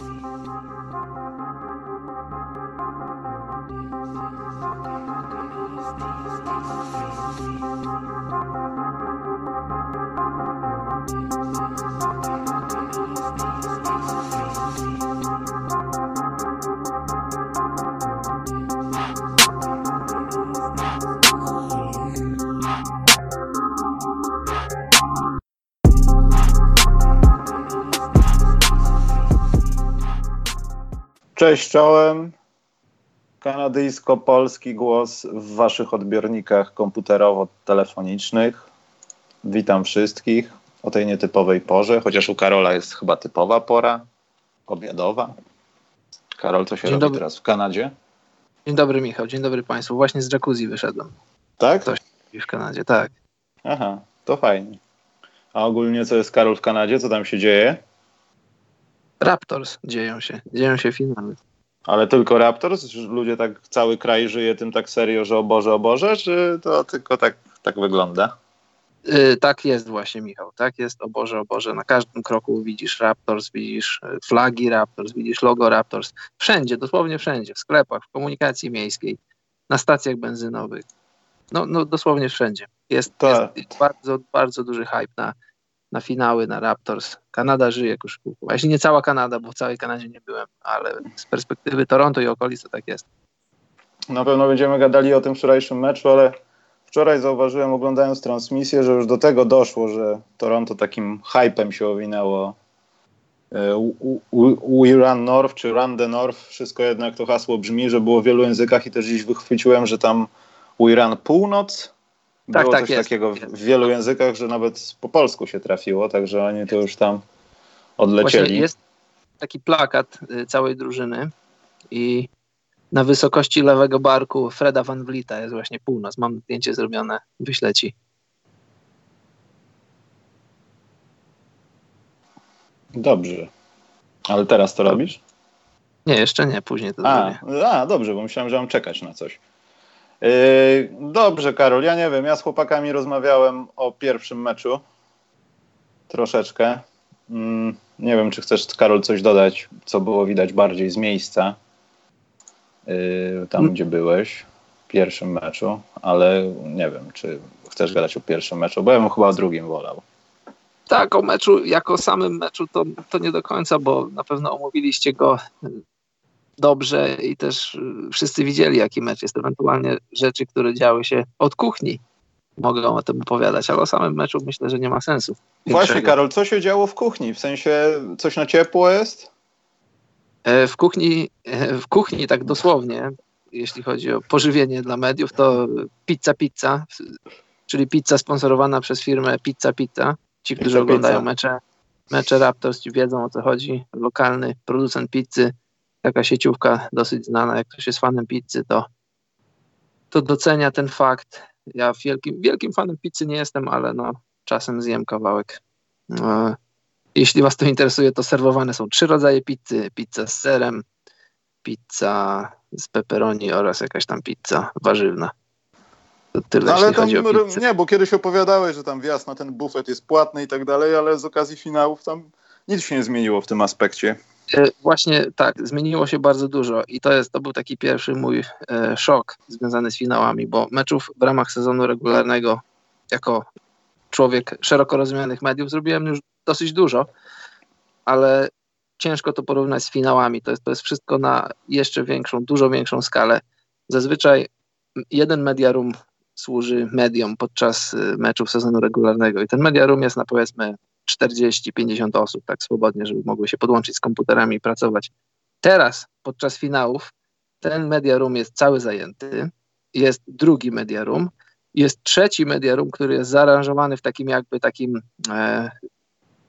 see. Cześć czołem. Kanadyjsko-polski głos w waszych odbiornikach komputerowo-telefonicznych. Witam wszystkich o tej nietypowej porze, chociaż u Karola jest chyba typowa pora, obiadowa. Karol, co się Dzień robi dobry. teraz w Kanadzie? Dzień dobry Michał, dzień dobry Państwu. Właśnie z jacuzzi wyszedłem. Tak? Coś w Kanadzie, tak. Aha, to fajnie. A ogólnie co jest Karol w Kanadzie? Co tam się dzieje? Raptors dzieją się, dzieją się finały. Ale tylko Raptors? Czy ludzie tak, cały kraj żyje tym tak serio, że o Boże, o Boże, czy to tylko tak, tak wygląda? Yy, tak jest właśnie, Michał. Tak jest, o Boże, o Boże. Na każdym kroku widzisz Raptors, widzisz y, flagi Raptors, widzisz logo Raptors. Wszędzie, dosłownie wszędzie. W sklepach, w komunikacji miejskiej, na stacjach benzynowych. No, no dosłownie wszędzie. Jest, tak. jest bardzo, bardzo duży hype na, na finały, na Raptors. Kanada żyje koszykówką. Jeśli nie cała Kanada, bo w całej Kanadzie nie byłem, ale z perspektywy Toronto i okolic to tak jest. Na pewno będziemy gadali o tym wczorajszym meczu, ale wczoraj zauważyłem, oglądając transmisję, że już do tego doszło, że Toronto takim hypem się owinęło. We Run North czy Run the North, wszystko jednak to hasło brzmi, że było w wielu językach i też dziś wychwyciłem, że tam We Run Północ, tak, Było tak, coś jest, takiego w wielu językach, że nawet po polsku się trafiło, także oni to już tam odlecieli. Właśnie jest taki plakat y, całej drużyny i na wysokości lewego barku Freda Van Vlieta jest właśnie północ. Mam zdjęcie zrobione, wyślę ci. Dobrze. Ale teraz to robisz? Nie, jeszcze nie, później to a, zrobię. A, dobrze, bo myślałem, że mam czekać na coś. Yy, dobrze, Karol, ja nie wiem. Ja z chłopakami rozmawiałem o pierwszym meczu. Troszeczkę. Mm, nie wiem, czy chcesz, Karol, coś dodać, co było widać bardziej z miejsca, yy, tam gdzie byłeś w pierwszym meczu, ale nie wiem, czy chcesz gadać o pierwszym meczu, bo ja bym chyba o drugim wolał. Tak, o meczu, jako samym meczu to, to nie do końca, bo na pewno omówiliście go dobrze i też y, wszyscy widzieli, jaki mecz jest. Ewentualnie rzeczy, które działy się od kuchni, mogą o tym opowiadać, ale o samym meczu myślę, że nie ma sensu. Właśnie, Karol, co się działo w kuchni? W sensie coś na ciepło jest? E, w kuchni, e, w kuchni tak dosłownie, jeśli chodzi o pożywienie dla mediów, to pizza pizza, czyli pizza sponsorowana przez firmę Pizza Pizza. Ci, którzy pizza, oglądają pizza. mecze, mecze Raptors, ci wiedzą o co chodzi. Lokalny producent pizzy taka sieciówka dosyć znana, jak ktoś jest fanem pizzy, to, to docenia ten fakt. Ja wielkim, wielkim fanem pizzy nie jestem, ale no, czasem zjem kawałek. No, jeśli Was to interesuje, to serwowane są trzy rodzaje pizzy. Pizza z serem, pizza z pepperoni oraz jakaś tam pizza warzywna. To tyle, no, ale tam, nie, bo kiedyś opowiadałeś, że tam wjazd na ten bufet jest płatny i tak dalej, ale z okazji finałów tam nic się nie zmieniło w tym aspekcie. E, właśnie tak, zmieniło się bardzo dużo i to, jest, to był taki pierwszy mój e, szok związany z finałami, bo meczów w ramach sezonu regularnego jako człowiek szeroko rozumianych mediów zrobiłem już dosyć dużo, ale ciężko to porównać z finałami. To jest, to jest wszystko na jeszcze większą, dużo większą skalę. Zazwyczaj jeden media room służy mediom podczas e, meczów sezonu regularnego i ten media room jest na powiedzmy 40-50 osób tak swobodnie, żeby mogły się podłączyć z komputerami i pracować. Teraz, podczas finałów, ten media room jest cały zajęty. Jest drugi media room. Jest trzeci media room, który jest zaaranżowany w takim jakby takim e,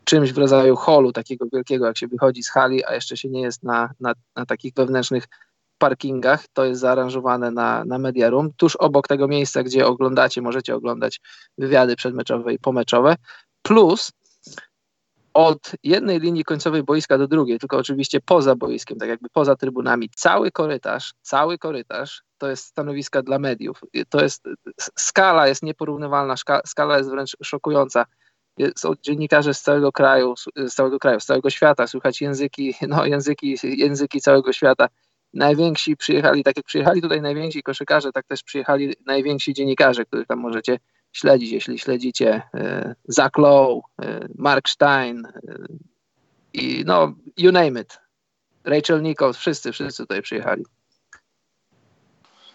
czymś w rodzaju holu, takiego wielkiego, jak się wychodzi z hali, a jeszcze się nie jest na, na, na takich wewnętrznych parkingach. To jest zaaranżowane na, na media room. Tuż obok tego miejsca, gdzie oglądacie, możecie oglądać wywiady przedmeczowe i pomeczowe. Plus od jednej linii końcowej boiska do drugiej, tylko oczywiście poza boiskiem, tak jakby poza trybunami. Cały korytarz, cały korytarz to jest stanowiska dla mediów. To jest, skala jest nieporównywalna, skala jest wręcz szokująca. są dziennikarze z całego kraju, z całego kraju, z całego świata, słychać języki, no języki, języki całego świata. Najwięksi przyjechali, tak jak przyjechali tutaj najwięksi koszykarze, tak też przyjechali najwięksi dziennikarze, których tam możecie śledzić, jeśli śledzicie e, Zach Lowe, e, Mark Stein e, i no, you name it. Rachel Nichols, wszyscy, wszyscy tutaj przyjechali.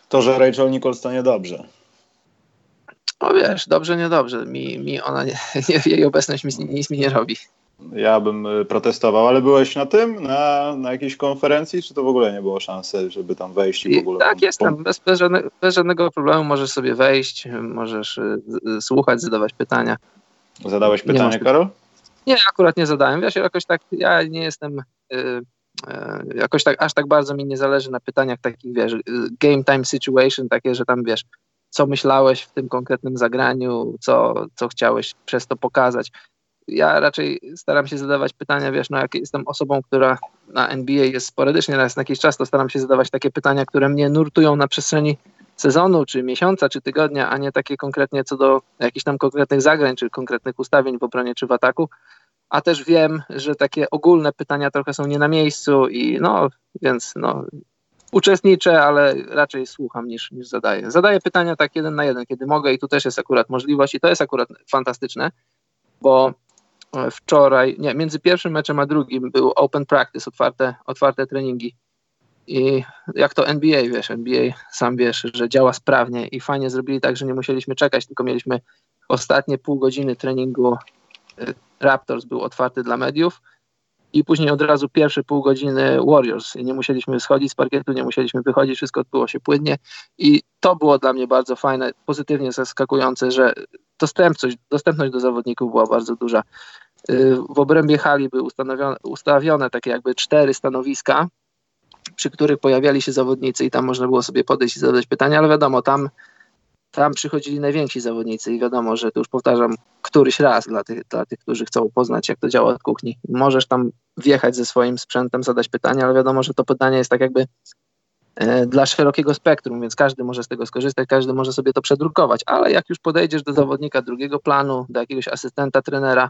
To, że Rachel Nichols to niedobrze. No wiesz, dobrze, niedobrze. Mi, mi ona, nie, jej obecność mi, nic mi nie robi. Ja bym y, protestował, ale byłeś na tym, na, na jakiejś konferencji, czy to w ogóle nie było szansy, żeby tam wejść i w ogóle... tak, jestem, bez, bez, żadnego, bez żadnego problemu możesz sobie wejść, możesz y, słuchać, zadawać pytania. Zadałeś pytanie, Karol? Nie, akurat nie zadałem. Wiesz, jakoś tak, ja nie jestem... Y, jakoś tak, aż tak bardzo mi nie zależy na pytaniach takich, wiesz, game time situation, takie, że tam, wiesz, co myślałeś w tym konkretnym zagraniu, co, co chciałeś przez to pokazać. Ja raczej staram się zadawać pytania, wiesz, no jak jestem osobą, która na NBA jest sporadycznie raz na jakiś czas, to staram się zadawać takie pytania, które mnie nurtują na przestrzeni sezonu, czy miesiąca, czy tygodnia, a nie takie konkretnie co do jakichś tam konkretnych zagrań, czy konkretnych ustawień w obronie, czy w ataku. A też wiem, że takie ogólne pytania trochę są nie na miejscu i no, więc no, uczestniczę, ale raczej słucham niż, niż zadaję. Zadaję pytania tak jeden na jeden, kiedy mogę i tu też jest akurat możliwość i to jest akurat fantastyczne, bo wczoraj, nie, między pierwszym meczem a drugim był open practice, otwarte, otwarte treningi. I jak to NBA, wiesz, NBA sam wiesz, że działa sprawnie i fajnie zrobili tak, że nie musieliśmy czekać, tylko mieliśmy ostatnie pół godziny treningu e, Raptors był otwarty dla mediów i później od razu pierwsze pół godziny Warriors. Nie musieliśmy schodzić z parkietu, nie musieliśmy wychodzić, wszystko odbyło się płynnie i to było dla mnie bardzo fajne, pozytywnie zaskakujące, że dostępność, dostępność do zawodników była bardzo duża. Y, w obrębie hali były ustawione, ustawione takie jakby cztery stanowiska, przy których pojawiali się zawodnicy i tam można było sobie podejść i zadać pytania, ale wiadomo, tam tam przychodzili najwięksi zawodnicy i wiadomo, że to już powtarzam któryś raz dla tych, dla tych, którzy chcą poznać, jak to działa od kuchni. Możesz tam wjechać ze swoim sprzętem, zadać pytanie, ale wiadomo, że to pytanie jest tak jakby e, dla szerokiego spektrum, więc każdy może z tego skorzystać, każdy może sobie to przedrukować, ale jak już podejdziesz do zawodnika drugiego planu, do jakiegoś asystenta trenera,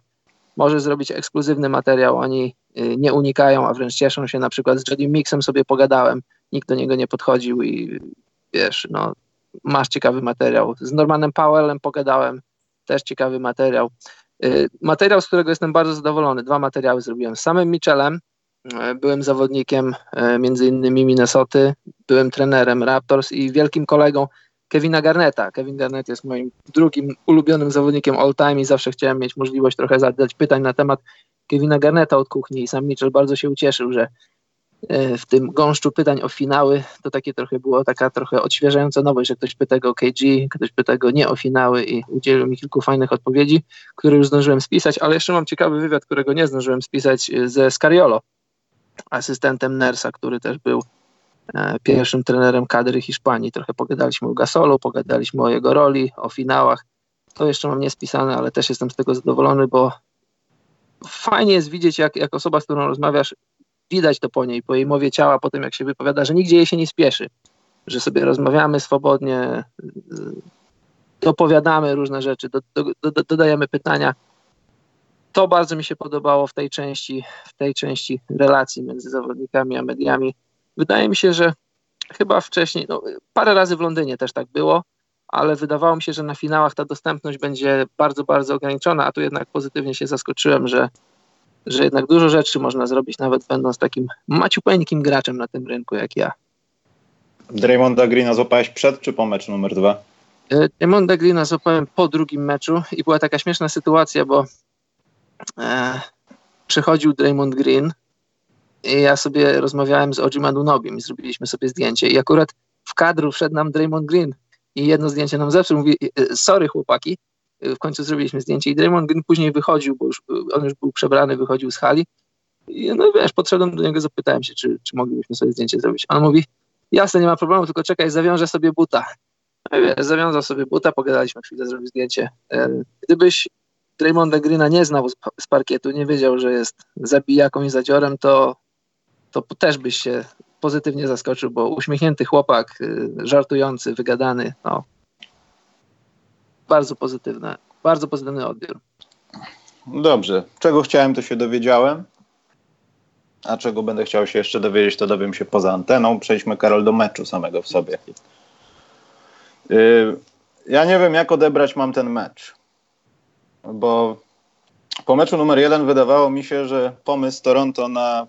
możesz zrobić ekskluzywny materiał, oni e, nie unikają, a wręcz cieszą się, na przykład z Jody Mixem sobie pogadałem, nikt do niego nie podchodził i wiesz, no masz ciekawy materiał. Z Normanem Powellem pogadałem, też ciekawy materiał. Y, materiał, z którego jestem bardzo zadowolony. Dwa materiały zrobiłem z samym Michelem. Y, byłem zawodnikiem y, między innymi Minnesoty, byłem trenerem Raptors i wielkim kolegą Kevina Garneta. Kevin Garnett jest moim drugim ulubionym zawodnikiem all time i zawsze chciałem mieć możliwość trochę zadać pytań na temat Kevina Garneta od kuchni i sam Mitchell bardzo się ucieszył, że w tym gąszczu pytań o finały, to takie trochę było taka trochę odświeżająca nowość, że ktoś pyta go o KG, ktoś pyta go nie o finały i udzielił mi kilku fajnych odpowiedzi, które już zdążyłem spisać, ale jeszcze mam ciekawy wywiad, którego nie zdążyłem spisać e, ze Scariolo, asystentem Nersa, który też był e, pierwszym trenerem kadry Hiszpanii. Trochę pogadaliśmy o Gasolu, pogadaliśmy o jego roli, o finałach. To jeszcze mam niespisane, ale też jestem z tego zadowolony, bo fajnie jest widzieć, jak, jak osoba, z którą rozmawiasz, widać to po niej, po jej mowie ciała, po tym jak się wypowiada, że nigdzie jej się nie spieszy, że sobie rozmawiamy swobodnie, dopowiadamy różne rzeczy, do, do, do, dodajemy pytania. To bardzo mi się podobało w tej części, w tej części relacji między zawodnikami a mediami. Wydaje mi się, że chyba wcześniej, no, parę razy w Londynie też tak było, ale wydawało mi się, że na finałach ta dostępność będzie bardzo, bardzo ograniczona, a tu jednak pozytywnie się zaskoczyłem, że że jednak dużo rzeczy można zrobić, nawet będąc takim maciupeńkim graczem na tym rynku jak ja. Draymonda Greena złapałeś przed czy po meczu numer dwa? E, Draymonda Greena złapałem po drugim meczu i była taka śmieszna sytuacja, bo e, przychodził Draymond Green i ja sobie rozmawiałem z Oji Madunobim i zrobiliśmy sobie zdjęcie i akurat w kadru wszedł nam Draymond Green i jedno zdjęcie nam zepsuł. Mówi, e, sorry chłopaki, w końcu zrobiliśmy zdjęcie i Draymond Green później wychodził, bo już, on już był przebrany, wychodził z hali i no wiesz, podszedłem do niego, zapytałem się, czy, czy moglibyśmy sobie zdjęcie zrobić. On mówi, jasne, nie ma problemu, tylko czekaj, zawiążę sobie buta. No i wiesz, zawiązał sobie buta, pogadaliśmy chwilę, zrobił zdjęcie. E, gdybyś Draymonda Greena nie znał z parkietu, nie wiedział, że jest zabijaką i zadziorem, to, to też byś się pozytywnie zaskoczył, bo uśmiechnięty chłopak, y, żartujący, wygadany, no, bardzo pozytywne, bardzo pozytywny odbiór. Dobrze. Czego chciałem, to się dowiedziałem. A czego będę chciał się jeszcze dowiedzieć, to dowiem się poza anteną. Przejdźmy, Karol, do meczu samego w sobie. Yy, ja nie wiem, jak odebrać mam ten mecz. Bo po meczu numer jeden wydawało mi się, że pomysł Toronto na,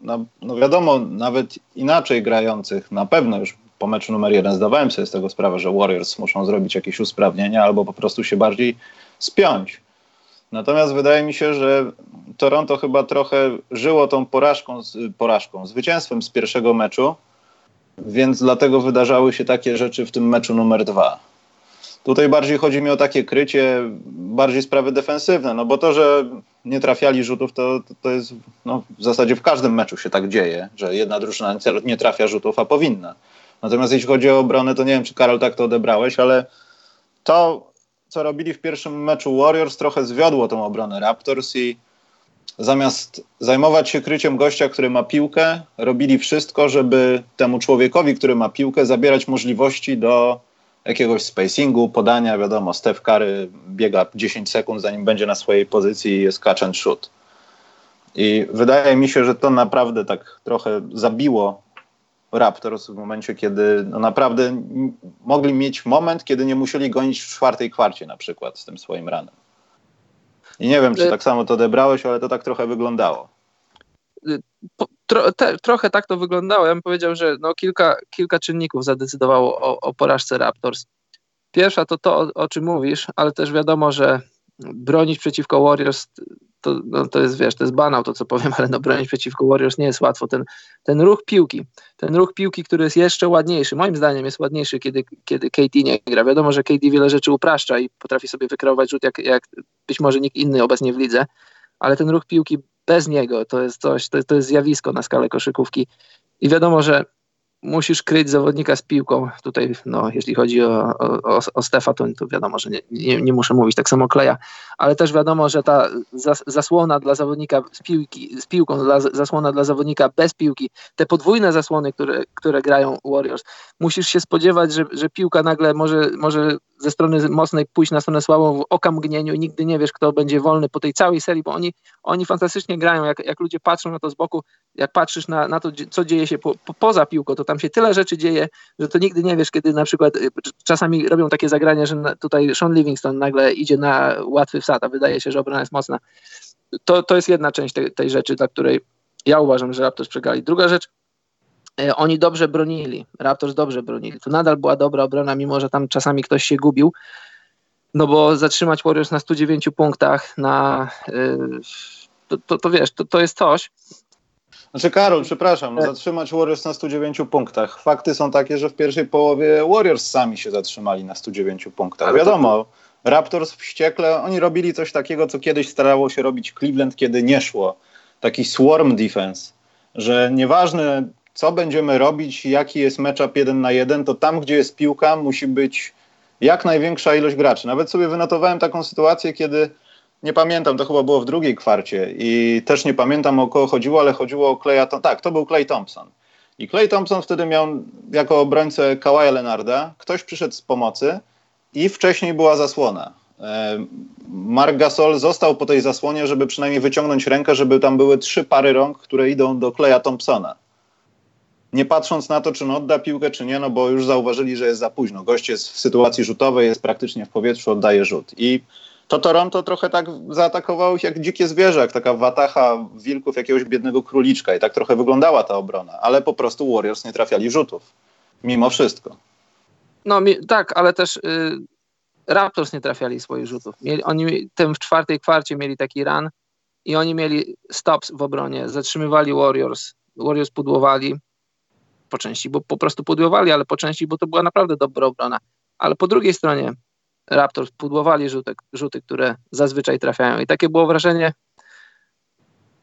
na no wiadomo, nawet inaczej grających, na pewno już po meczu numer jeden zdawałem sobie z tego sprawę, że Warriors muszą zrobić jakieś usprawnienia albo po prostu się bardziej spiąć. Natomiast wydaje mi się, że Toronto chyba trochę żyło tą porażką, porażką, zwycięstwem z pierwszego meczu, więc dlatego wydarzały się takie rzeczy w tym meczu numer dwa. Tutaj bardziej chodzi mi o takie krycie, bardziej sprawy defensywne, no bo to, że nie trafiali rzutów, to, to, jest no, w zasadzie w każdym meczu się tak dzieje, że jedna drużyna nie trafia rzutów, a powinna. Natomiast jeśli chodzi o obronę, to nie wiem, czy Karol tak to odebrałeś, ale to, co robili w pierwszym meczu Warriors, trochę zwiodło tą obronę Raptors i zamiast zajmować się kryciem gościa, który ma piłkę, robili wszystko, żeby temu człowiekowi, który ma piłkę, zabierać możliwości do jakiegoś spacingu, podania. Wiadomo, Steph Curry biega 10 sekund, zanim będzie na swojej pozycji i jest catch and shoot. I wydaje mi się, że to naprawdę tak trochę zabiło Raptors w momencie, kiedy no naprawdę mogli mieć moment, kiedy nie musieli gonić w czwartej kwarcie na przykład z tym swoim ranem. I nie wiem, czy y- tak samo to odebrałeś, ale to tak trochę wyglądało. Y, tro, te, trochę tak to wyglądało. Ja bym powiedział, że no kilka, kilka czynników zadecydowało o, o porażce Raptors. Pierwsza to to, o, o czym mówisz, ale też wiadomo, że bronić przeciwko Warriors to, no, to jest, wiesz, to jest banał to, co powiem, ale no bronić przeciwko Warriors nie jest łatwo. Ten, ten ruch piłki, ten ruch piłki, który jest jeszcze ładniejszy, moim zdaniem jest ładniejszy, kiedy, kiedy KD nie gra. Wiadomo, że KD wiele rzeczy upraszcza i potrafi sobie wykreować rzut, jak, jak być może nikt inny obecnie w lidze, ale ten ruch piłki bez niego to jest coś, to, to jest zjawisko na skalę koszykówki i wiadomo, że musisz kryć zawodnika z piłką. Tutaj, no, jeśli chodzi o, o, o Stefa, to, to wiadomo, że nie, nie, nie, muszę mówić, tak samo Kleja, ale też wiadomo, że ta zas, zasłona dla zawodnika z, piłki, z piłką, dla, zasłona dla zawodnika bez piłki, te podwójne zasłony, które, które grają Warriors, musisz się spodziewać, że, że piłka nagle może, może ze strony mocnej pójść na stronę słabą w okamgnieniu i nigdy nie wiesz, kto będzie wolny po tej całej serii, bo oni, oni fantastycznie grają, jak, jak ludzie patrzą na to z boku, jak patrzysz na, na to, co dzieje się po, po, poza piłką, to tam się tyle rzeczy dzieje, że to nigdy nie wiesz, kiedy na przykład y, czasami robią takie zagrania, że tutaj Sean Livingston nagle idzie na łatwy wsad, a wydaje się, że obrona jest mocna. To, to jest jedna część tej, tej rzeczy, dla której ja uważam, że Raptors przegrali. Druga rzecz, oni dobrze bronili, Raptors dobrze bronili. To nadal była dobra obrona, mimo że tam czasami ktoś się gubił. No bo zatrzymać Warriors na 109 punktach, na, e, to, to, to wiesz, to, to jest coś. Znaczy Karol, przepraszam, tak. zatrzymać Warriors na 109 punktach. Fakty są takie, że w pierwszej połowie Warriors sami się zatrzymali na 109 punktach. Ale Wiadomo, Raptors wściekle, oni robili coś takiego, co kiedyś starało się robić Cleveland, kiedy nie szło. Taki swarm defense, że nieważne co będziemy robić, jaki jest matchup jeden na jeden, to tam, gdzie jest piłka, musi być jak największa ilość graczy. Nawet sobie wynotowałem taką sytuację, kiedy nie pamiętam, to chyba było w drugiej kwarcie i też nie pamiętam o kogo chodziło, ale chodziło o Kleja, tak, to był Clay Thompson. I Clay Thompson wtedy miał jako obrońcę Kawaja Lenarda, ktoś przyszedł z pomocy i wcześniej była zasłona. E, Mark Gasol został po tej zasłonie, żeby przynajmniej wyciągnąć rękę, żeby tam były trzy pary rąk, które idą do Kleja Thompsona nie patrząc na to, czy on odda piłkę, czy nie, no bo już zauważyli, że jest za późno. Gość jest w sytuacji rzutowej, jest praktycznie w powietrzu, oddaje rzut. I to Toronto trochę tak zaatakowało ich jak dzikie zwierzę, jak taka watacha wilków jakiegoś biednego króliczka i tak trochę wyglądała ta obrona, ale po prostu Warriors nie trafiali rzutów, mimo wszystko. No tak, ale też y, Raptors nie trafiali swoich rzutów. Mieli, oni tym w czwartej kwarcie mieli taki run i oni mieli stops w obronie, zatrzymywali Warriors, Warriors pudłowali, po części, bo po prostu pudłowali, ale po części, bo to była naprawdę dobra obrona. Ale po drugiej stronie Raptors pudłowali rzuty, rzuty, które zazwyczaj trafiają. I takie było wrażenie,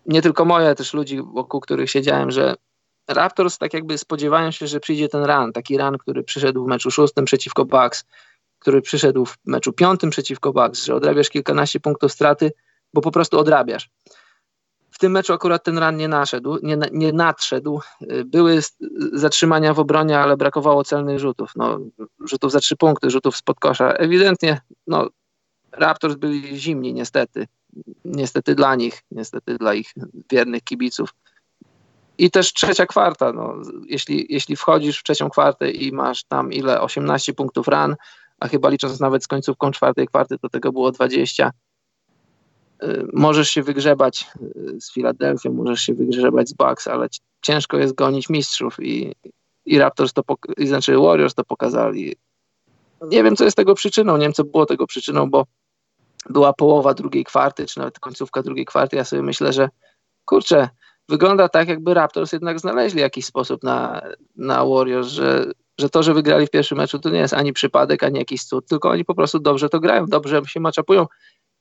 nie tylko moje, też ludzi, wokół których siedziałem, że Raptors tak jakby spodziewają się, że przyjdzie ten run, taki run, który przyszedł w meczu szóstym przeciwko Bucks, który przyszedł w meczu piątym przeciwko Bucks, że odrabiasz kilkanaście punktów straty, bo po prostu odrabiasz tym meczu akurat ten ran nie naszedł, nie, nie nadszedł. Były zatrzymania w obronie, ale brakowało celnych rzutów. No, rzutów za trzy punkty, rzutów spod kosza. Ewidentnie no, Raptors byli zimni niestety. Niestety dla nich, niestety dla ich wiernych kibiców. I też trzecia kwarta. No, jeśli, jeśli wchodzisz w trzecią kwartę i masz tam ile? 18 punktów ran, a chyba licząc nawet z końcówką czwartej kwarty, to tego było 20. Możesz się wygrzebać y, z Filadelfią, możesz się wygrzebać z Bucks, ale ciężko jest gonić mistrzów i, i Raptors to, i znaczy Warriors to pokazali. Nie wiem, co jest tego przyczyną, nie wiem, co było tego przyczyną, bo była połowa drugiej kwarty, czy nawet końcówka drugiej kwarty. Ja sobie myślę, że kurczę, wygląda tak, jakby Raptors jednak znaleźli jakiś sposób na, na Warriors, że, że to, że wygrali w pierwszym meczu, to nie jest ani przypadek, ani jakiś cud, tylko oni po prostu dobrze to grają, dobrze się maczapują.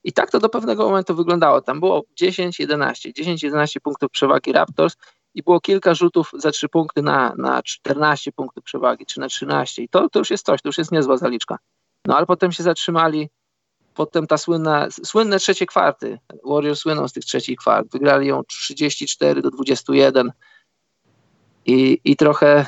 I tak to do pewnego momentu wyglądało. Tam było 10-11, 10-11 punktów przewagi Raptors i było kilka rzutów za 3 punkty na, na 14 punktów przewagi, czy na 13. I to, to już jest coś, to już jest niezła zaliczka. No ale potem się zatrzymali, potem ta słynna, słynne trzecie kwarty. Warriors słyną z tych trzecich kwart. Wygrali ją 34 do 21 i, i trochę,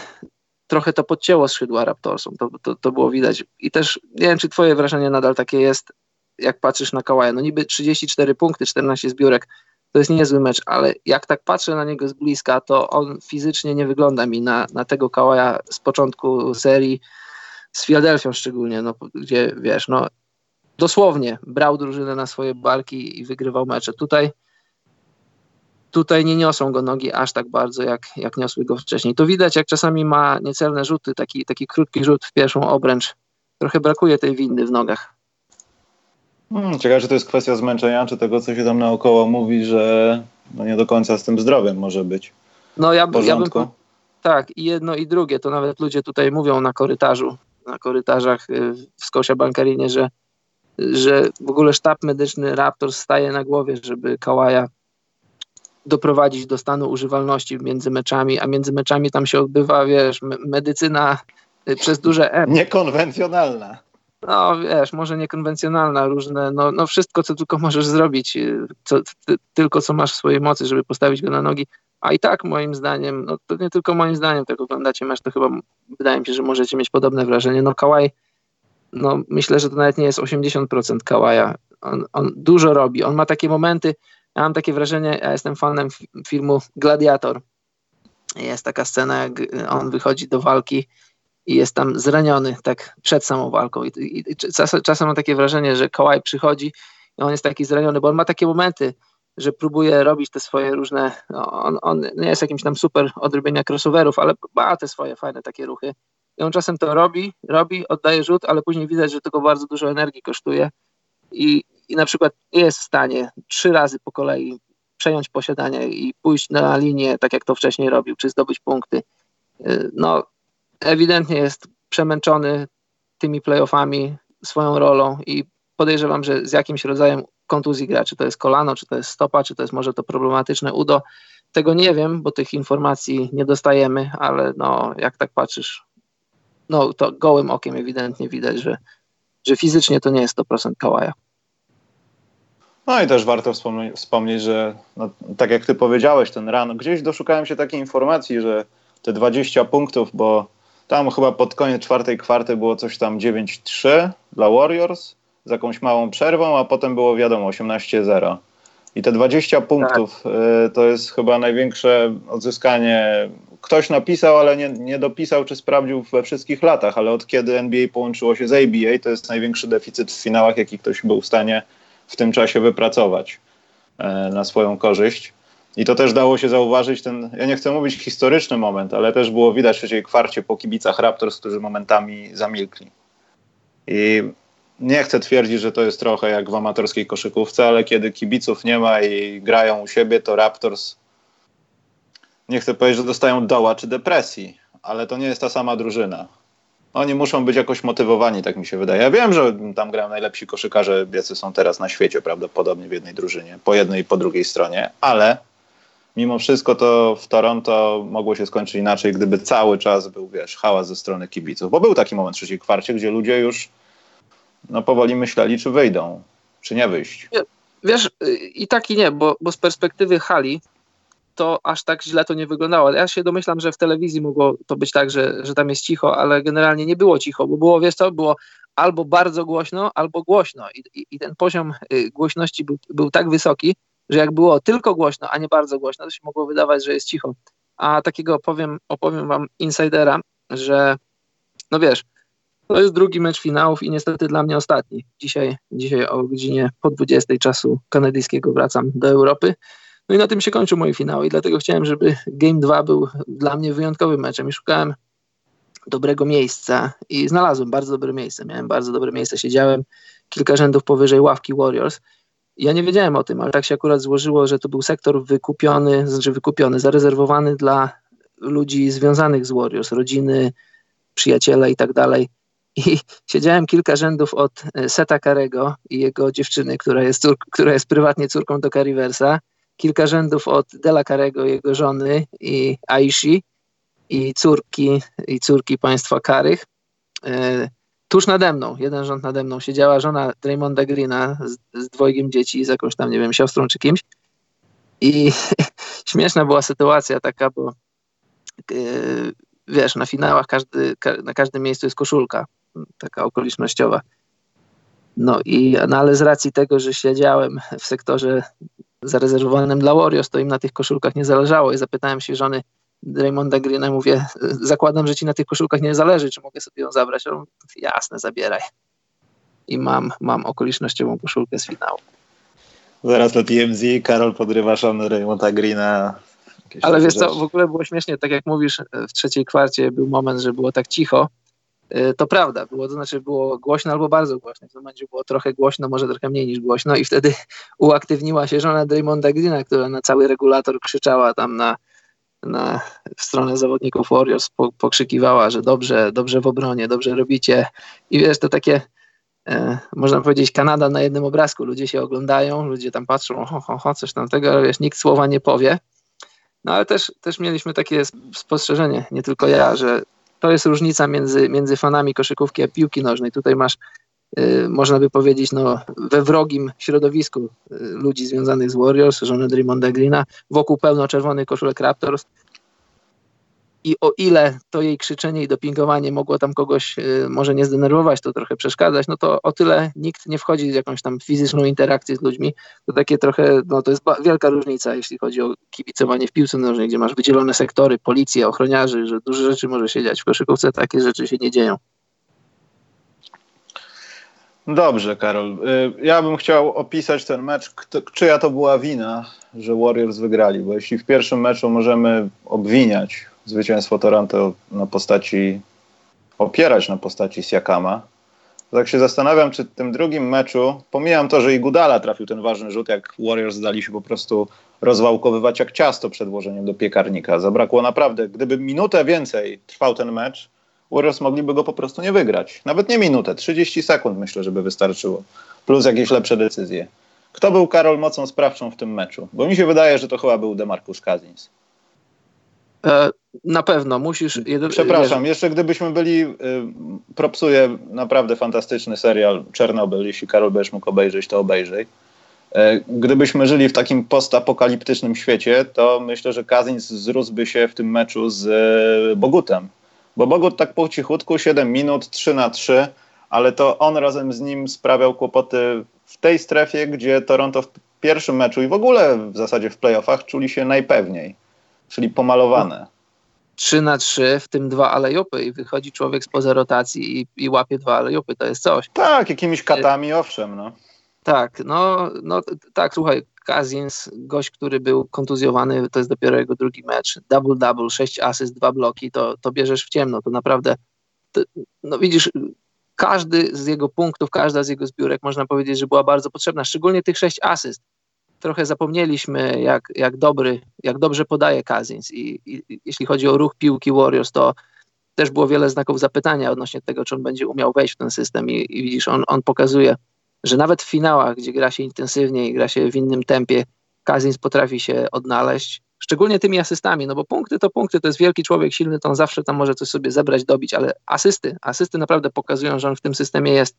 trochę to podcięło skrzydła Raptorsom. To, to, to było widać. I też nie wiem, czy twoje wrażenie nadal takie jest, jak patrzysz na Kałaja. No niby 34 punkty, 14 zbiórek, to jest niezły mecz, ale jak tak patrzę na niego z bliska, to on fizycznie nie wygląda mi na, na tego Kałaja z początku serii, z Filadelfią szczególnie, no, gdzie wiesz, no dosłownie brał drużynę na swoje barki i wygrywał mecze. Tutaj tutaj nie niosą go nogi aż tak bardzo, jak, jak niosły go wcześniej. To widać, jak czasami ma niecelne rzuty, taki, taki krótki rzut w pierwszą obręcz. Trochę brakuje tej windy w nogach. Hmm, ciekawe, czy to jest kwestia zmęczenia, czy tego, co się tam naokoło mówi, że no nie do końca z tym zdrowiem może być. No ja, ja bym. Tak, i jedno i drugie. To nawet ludzie tutaj mówią na korytarzu, na korytarzach y, w Scotia Bankarinie, że, że w ogóle sztab medyczny Raptors staje na głowie, żeby Kałaja doprowadzić do stanu używalności między meczami, a między meczami tam się odbywa, wiesz, medycyna y, przez duże M. Niekonwencjonalna no wiesz, może niekonwencjonalna, różne, no, no wszystko, co tylko możesz zrobić, y, co, ty, tylko co masz w swojej mocy, żeby postawić go na nogi, a i tak moim zdaniem, no to nie tylko moim zdaniem, tak oglądacie mecz, to chyba wydaje mi się, że możecie mieć podobne wrażenie, no Kałaj, no myślę, że to nawet nie jest 80% Kałaja, on, on dużo robi, on ma takie momenty, ja mam takie wrażenie, ja jestem fanem filmu Gladiator, jest taka scena, jak on wychodzi do walki i jest tam zraniony tak przed samą walką. I, i, i czasem, czasem mam takie wrażenie, że Kałaj przychodzi i on jest taki zraniony, bo on ma takie momenty, że próbuje robić te swoje różne, no, on, on nie jest jakimś tam super odrobienia crossoverów, ale ma te swoje fajne takie ruchy. I on czasem to robi, robi, oddaje rzut, ale później widać, że to go bardzo dużo energii kosztuje i, i na przykład jest w stanie trzy razy po kolei przejąć posiadanie i pójść na linię, tak jak to wcześniej robił, czy zdobyć punkty. Y, no, ewidentnie jest przemęczony tymi playoffami, swoją rolą i podejrzewam, że z jakimś rodzajem kontuzji gra, czy to jest kolano, czy to jest stopa, czy to jest może to problematyczne udo. Tego nie wiem, bo tych informacji nie dostajemy, ale no, jak tak patrzysz, no to gołym okiem ewidentnie widać, że, że fizycznie to nie jest 100% Kałaja. No i też warto wspomnieć, wspomnieć że no, tak jak ty powiedziałeś, ten rano, gdzieś doszukałem się takiej informacji, że te 20 punktów, bo tam chyba pod koniec czwartej kwarty było coś tam 9-3 dla Warriors z jakąś małą przerwą, a potem było wiadomo 18-0. I te 20 punktów tak. y, to jest chyba największe odzyskanie. Ktoś napisał, ale nie, nie dopisał, czy sprawdził we wszystkich latach, ale od kiedy NBA połączyło się z ABA, to jest największy deficyt w finałach, jaki ktoś był w stanie w tym czasie wypracować y, na swoją korzyść. I to też dało się zauważyć ten, ja nie chcę mówić historyczny moment, ale też było widać w trzeciej kwarcie po kibicach Raptors, którzy momentami zamilkli. I nie chcę twierdzić, że to jest trochę jak w amatorskiej koszykówce, ale kiedy kibiców nie ma i grają u siebie, to Raptors nie chcę powiedzieć, że dostają doła czy depresji, ale to nie jest ta sama drużyna. Oni muszą być jakoś motywowani, tak mi się wydaje. Ja wiem, że tam grają najlepsi koszykarze, jacy są teraz na świecie prawdopodobnie w jednej drużynie, po jednej i po drugiej stronie, ale mimo wszystko to w Toronto mogło się skończyć inaczej, gdyby cały czas był, wiesz, hałas ze strony kibiców. Bo był taki moment w kwarcie, gdzie ludzie już no, powoli myśleli, czy wyjdą, czy nie wyjść. Wiesz, i tak i nie, bo, bo z perspektywy hali to aż tak źle to nie wyglądało. Ja się domyślam, że w telewizji mogło to być tak, że, że tam jest cicho, ale generalnie nie było cicho, bo było, wiesz co, było albo bardzo głośno, albo głośno. I, i, i ten poziom y, głośności był, był tak wysoki, że jak było tylko głośno, a nie bardzo głośno, to się mogło wydawać, że jest cicho. A takiego opowiem, opowiem wam insidera, że no wiesz, to jest drugi mecz finałów i niestety dla mnie ostatni. Dzisiaj, dzisiaj o godzinie po 20 czasu kanadyjskiego wracam do Europy. No i na tym się kończył moje finały i dlatego chciałem, żeby Game 2 był dla mnie wyjątkowym meczem i szukałem dobrego miejsca i znalazłem bardzo dobre miejsce. Miałem bardzo dobre miejsce, siedziałem kilka rzędów powyżej ławki Warriors. Ja nie wiedziałem o tym, ale tak się akurat złożyło, że to był sektor wykupiony, znaczy wykupiony, zarezerwowany dla ludzi związanych z Warriors, rodziny, przyjaciele i tak dalej. I siedziałem kilka rzędów od e, Seta Karego i jego dziewczyny, która jest, cór- która jest prywatnie córką do Riversa, kilka rzędów od Dela Karego, jego żony i Aishi i córki, i córki państwa Karych. Tuż nade mną, jeden rząd nade mną, siedziała żona Draymonda Greena z, z dwojgiem dzieci, z jakąś tam, nie wiem, siostrą czy kimś. I śmieszna była sytuacja taka, bo e, wiesz, na finałach każdy, na każdym miejscu jest koszulka, taka okolicznościowa. No i no ale z racji tego, że siedziałem w sektorze zarezerwowanym dla Warriors, to im na tych koszulkach nie zależało i zapytałem się żony Raymonda Greena, mówię, zakładam, że ci na tych koszulkach nie zależy, czy mogę sobie ją zabrać? On, jasne, zabieraj. I mam, mam okolicznościową koszulkę z finału. Zaraz na TMZ Karol podrywa żonę Raymonda Greena ale wiesz co, w ogóle było śmiesznie, tak jak mówisz, w trzeciej kwarcie był moment, że było tak cicho. Y, to prawda, było, to znaczy było głośno albo bardzo głośno. W tym momencie było trochę głośno, może trochę mniej niż głośno i wtedy uaktywniła się żona Draymonda Greena, która na cały regulator krzyczała tam na, na w stronę zawodników Warriors, po, pokrzykiwała, że dobrze, dobrze w obronie, dobrze robicie. I wiesz, to takie e, można powiedzieć Kanada na jednym obrazku. Ludzie się oglądają, ludzie tam patrzą, ho, ho, ho coś tamtego, ale wiesz, nikt słowa nie powie. No ale też, też mieliśmy takie spostrzeżenie, nie tylko ja, że to jest różnica między, między fanami koszykówki a piłki nożnej. Tutaj masz, można by powiedzieć, no, we wrogim środowisku y, ludzi związanych z Warriors, żony Draymonda Greena, wokół pełno czerwonych koszulek Raptors, i o ile to jej krzyczenie i dopingowanie mogło tam kogoś y, może nie zdenerwować, to trochę przeszkadzać, no to o tyle nikt nie wchodzi w jakąś tam fizyczną interakcję z ludźmi. To takie trochę, no to jest wielka różnica, jeśli chodzi o kibicowanie w piłce nożnej, gdzie masz wydzielone sektory, policję, ochroniarzy, że duże rzeczy może się dziać. W koszykówce takie rzeczy się nie dzieją. Dobrze, Karol. Y, ja bym chciał opisać ten mecz, kto, czyja to była wina, że Warriors wygrali, bo jeśli w pierwszym meczu możemy obwiniać zwycięstwo Toronto na postaci, opierać na postaci Siakama. Tak się zastanawiam, czy w tym drugim meczu, pomijam to, że i Gudala trafił ten ważny rzut, jak Warriors zdali się po prostu rozwałkowywać jak ciasto przed włożeniem do piekarnika. Zabrakło naprawdę, gdyby minutę więcej trwał ten mecz, Warriors mogliby go po prostu nie wygrać. Nawet nie minutę, 30 sekund myślę, żeby wystarczyło. Plus jakieś lepsze decyzje. Kto był Karol mocą sprawczą w tym meczu? Bo mi się wydaje, że to chyba był Demarcus Cousins. E, na pewno musisz. Przepraszam, jeszcze gdybyśmy byli, y, propsuję naprawdę fantastyczny serial Czernobyl. Jeśli Karol będziesz mógł obejrzeć, to obejrzyj. E, gdybyśmy żyli w takim postapokaliptycznym świecie, to myślę, że Kazins zrósłby się w tym meczu z e, Bogutem. Bo Bogut tak po cichutku, 7 minut, 3 na 3, ale to on razem z nim sprawiał kłopoty w tej strefie, gdzie Toronto w pierwszym meczu i w ogóle w zasadzie w playoffach czuli się najpewniej czyli pomalowane. 3 na 3, w tym dwa alejopy i wychodzi człowiek spoza rotacji i, i łapie dwa alejopy, to jest coś. Tak, jakimiś katami, owszem. No. Tak, no, no tak, słuchaj, Kazins, gość, który był kontuzjowany, to jest dopiero jego drugi mecz, double-double, 6 asyst, dwa bloki, to, to bierzesz w ciemno, to naprawdę, to, no widzisz, każdy z jego punktów, każda z jego zbiórek, można powiedzieć, że była bardzo potrzebna, szczególnie tych 6 asyst trochę zapomnieliśmy, jak, jak dobry, jak dobrze podaje Kazins. I, I, jeśli chodzi o ruch piłki Warriors, to też było wiele znaków zapytania odnośnie tego, czy on będzie umiał wejść w ten system. I, i widzisz, on, on pokazuje, że nawet w finałach, gdzie gra się intensywnie i gra się w innym tempie, Kazins potrafi się odnaleźć, szczególnie tymi asystami, no bo punkty to punkty, to jest wielki człowiek, silny, to on zawsze tam może coś sobie zebrać, dobić, ale asysty, asysty naprawdę pokazują, że on w tym systemie jest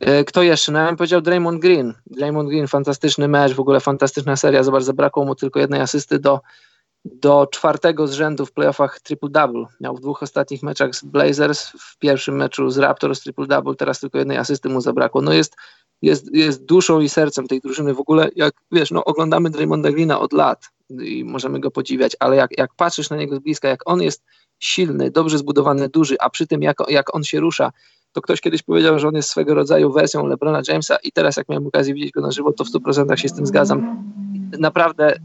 E, kto jeszcze? No ja bym powiedział Draymond Green. Draymond Green, fantastyczny mecz, w ogóle fantastyczna seria. Zobacz, zabrakło mu tylko jednej asysty do, do czwartego z rzędu w playoffach triple-double. Miał w dwóch ostatnich meczach z Blazers, w pierwszym meczu z Raptors triple-double, teraz tylko jednej asysty mu zabrakło. No jest, jest, jest duszą i sercem tej drużyny. W ogóle, jak wiesz, no oglądamy Draymonda Greena od lat i możemy go podziwiać, ale jak, jak patrzysz na niego z bliska, jak on jest silny, dobrze zbudowany, duży, a przy tym jak, jak on się rusza, to ktoś kiedyś powiedział, że on jest swego rodzaju wersją LeBrona Jamesa i teraz jak miałem okazję widzieć go na żywo, to w 100% się z tym zgadzam. Naprawdę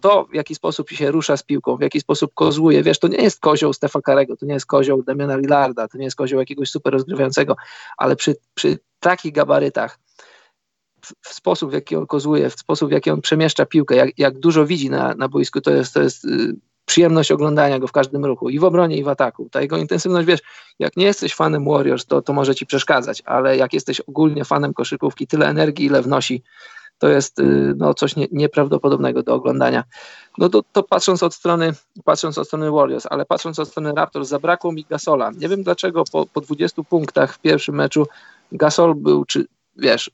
to, w jaki sposób się rusza z piłką, w jaki sposób kozłuje, wiesz, to nie jest kozioł Stefa Karego, to nie jest kozioł Damiana Lillarda, to nie jest kozioł jakiegoś super rozgrywającego, ale przy, przy takich gabarytach, w, w, sposób, w jaki on kozłuje, w sposób, w jaki on przemieszcza piłkę, jak, jak dużo widzi na, na boisku, to jest, to jest y, przyjemność oglądania go w każdym ruchu, i w obronie, i w ataku. Ta jego intensywność, wiesz, jak nie jesteś fanem Warriors, to, to może ci przeszkadzać, ale jak jesteś ogólnie fanem koszykówki, tyle energii, ile wnosi, to jest y, no, coś nie, nieprawdopodobnego do oglądania. No to, to, patrząc od strony patrząc od strony Warriors, ale patrząc od strony Raptors, zabrakło mi Gasola. Nie wiem dlaczego po, po 20 punktach w pierwszym meczu Gasol był, czy wiesz,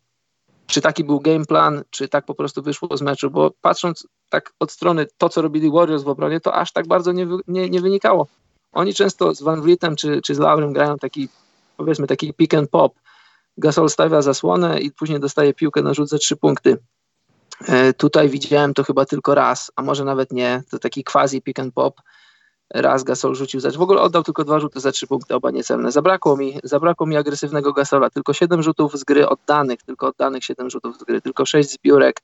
czy taki był game plan, czy tak po prostu wyszło z meczu, bo patrząc tak od strony to, co robili Warriors w obronie, to aż tak bardzo nie, nie, nie wynikało. Oni często z Van Vlietem czy, czy z Laurem grają taki, powiedzmy, taki pick and pop. Gasol stawia zasłonę i później dostaje piłkę na rzut za trzy punkty. E, tutaj widziałem to chyba tylko raz, a może nawet nie. To taki quasi pick and pop raz Gasol rzucił za w ogóle oddał tylko dwa rzuty za trzy punkty, oba niecelne. Zabrakło mi, zabrakło mi agresywnego Gasola, tylko siedem rzutów z gry oddanych, tylko oddanych siedem rzutów z gry, tylko sześć zbiórek,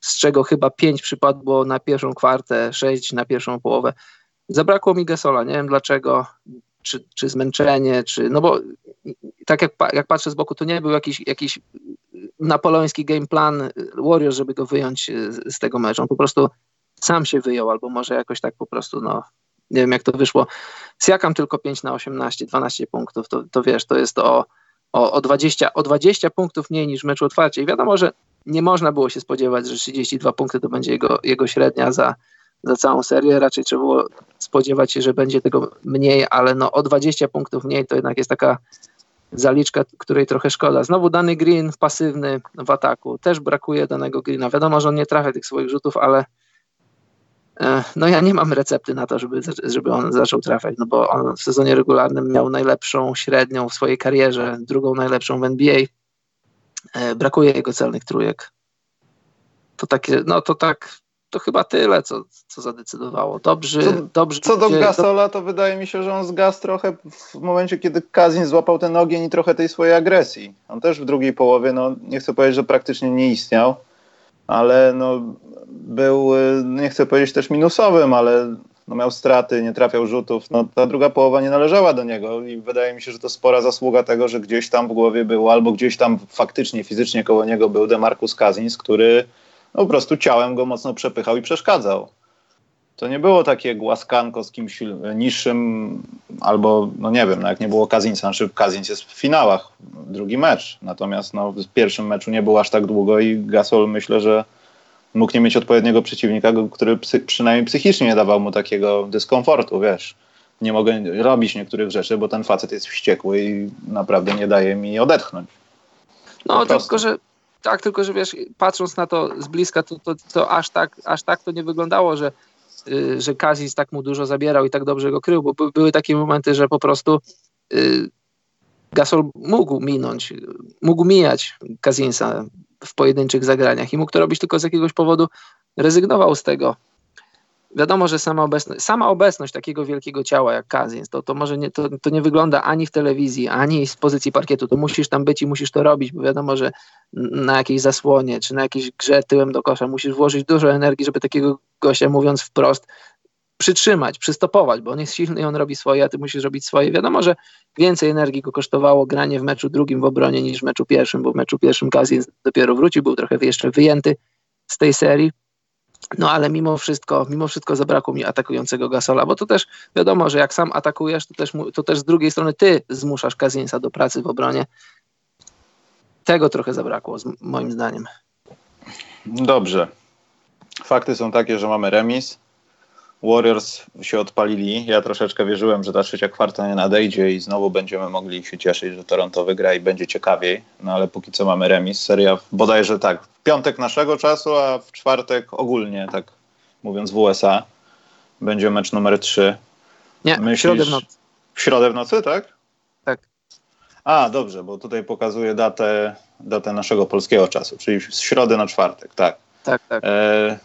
z czego chyba pięć przypadło na pierwszą kwartę, sześć na pierwszą połowę. Zabrakło mi Gasola, nie wiem dlaczego, czy, czy zmęczenie, czy, no bo tak jak, jak patrzę z boku, to nie był jakiś, jakiś napoleoński game plan Warriors, żeby go wyjąć z, z tego meczu. On po prostu sam się wyjął, albo może jakoś tak po prostu, no, nie wiem jak to wyszło, Siakam tylko 5 na 18, 12 punktów, to, to wiesz, to jest o, o, o, 20, o 20 punktów mniej niż w meczu otwarcie i wiadomo, że nie można było się spodziewać, że 32 punkty to będzie jego, jego średnia za, za całą serię, raczej trzeba było spodziewać się, że będzie tego mniej, ale no o 20 punktów mniej to jednak jest taka zaliczka, której trochę szkoda. Znowu dany Green pasywny w ataku, też brakuje danego Greena. Wiadomo, że on nie trafia tych swoich rzutów, ale E, no ja nie mam recepty na to, żeby, żeby on zaczął trafiać, no bo on w sezonie regularnym miał najlepszą średnią w swojej karierze, drugą najlepszą w NBA. E, brakuje jego celnych trójek. To takie, no to tak, to chyba tyle, co, co zadecydowało. Dobrze, co, dobrze. Co do Gasola, to wydaje mi się, że on zgasł trochę w momencie, kiedy Kazin złapał ten ogień i trochę tej swojej agresji. On też w drugiej połowie, no nie chcę powiedzieć, że praktycznie nie istniał, ale no, był, y, nie chcę powiedzieć też minusowym, ale no, miał straty, nie trafiał rzutów. No, ta druga połowa nie należała do niego i wydaje mi się, że to spora zasługa tego, że gdzieś tam w głowie był, albo gdzieś tam faktycznie, fizycznie koło niego był Demarcus Cousins, który no, po prostu ciałem go mocno przepychał i przeszkadzał. To nie było takie głaskanko z kimś niższym, albo, no nie wiem, no jak nie było Kazinsa, znaczy Kazins jest w finałach, drugi mecz, natomiast no, w pierwszym meczu nie był aż tak długo i Gasol myślę, że mógł nie mieć odpowiedniego przeciwnika, który psy, przynajmniej psychicznie nie dawał mu takiego dyskomfortu, wiesz. Nie mogę robić niektórych rzeczy, bo ten facet jest wściekły i naprawdę nie daje mi odetchnąć. No, tylko że tak, tylko że wiesz, patrząc na to z bliska, to, to, to aż, tak, aż tak to nie wyglądało, że Y, że Kazis tak mu dużo zabierał i tak dobrze go krył, bo były takie momenty, że po prostu y, Gasol mógł minąć, mógł mijać Kazinsa w pojedynczych zagraniach i mógł to robić tylko z jakiegoś powodu, rezygnował z tego wiadomo, że sama obecność, sama obecność takiego wielkiego ciała jak Kazins, to, to może nie, to, to nie wygląda ani w telewizji, ani z pozycji parkietu. To musisz tam być i musisz to robić, bo wiadomo, że na jakiejś zasłonie czy na jakiejś grze tyłem do kosza musisz włożyć dużo energii, żeby takiego gościa, mówiąc wprost, przytrzymać, przystopować, bo on jest silny i on robi swoje, a ty musisz robić swoje. Wiadomo, że więcej energii go kosztowało granie w meczu drugim w obronie niż w meczu pierwszym, bo w meczu pierwszym Kazins dopiero wrócił, był trochę jeszcze wyjęty z tej serii no ale mimo wszystko, mimo wszystko zabrakło mi atakującego Gasola, bo to też wiadomo, że jak sam atakujesz, to też, to też z drugiej strony ty zmuszasz Kazinsa do pracy w obronie. Tego trochę zabrakło, moim zdaniem. Dobrze. Fakty są takie, że mamy remis. Warriors się odpalili. Ja troszeczkę wierzyłem, że ta trzecia kwarta nie nadejdzie i znowu będziemy mogli się cieszyć, że Toronto wygra i będzie ciekawiej. No ale póki co mamy remis. Seria bodajże tak, w piątek naszego czasu, a w czwartek ogólnie, tak mówiąc w USA. będzie mecz numer 3. Nie, Myślisz, w środę w nocy. W środę w nocy, tak? Tak. A, dobrze, bo tutaj pokazuje datę, datę naszego polskiego czasu, czyli z środy na czwartek, tak. Tak, tak. E,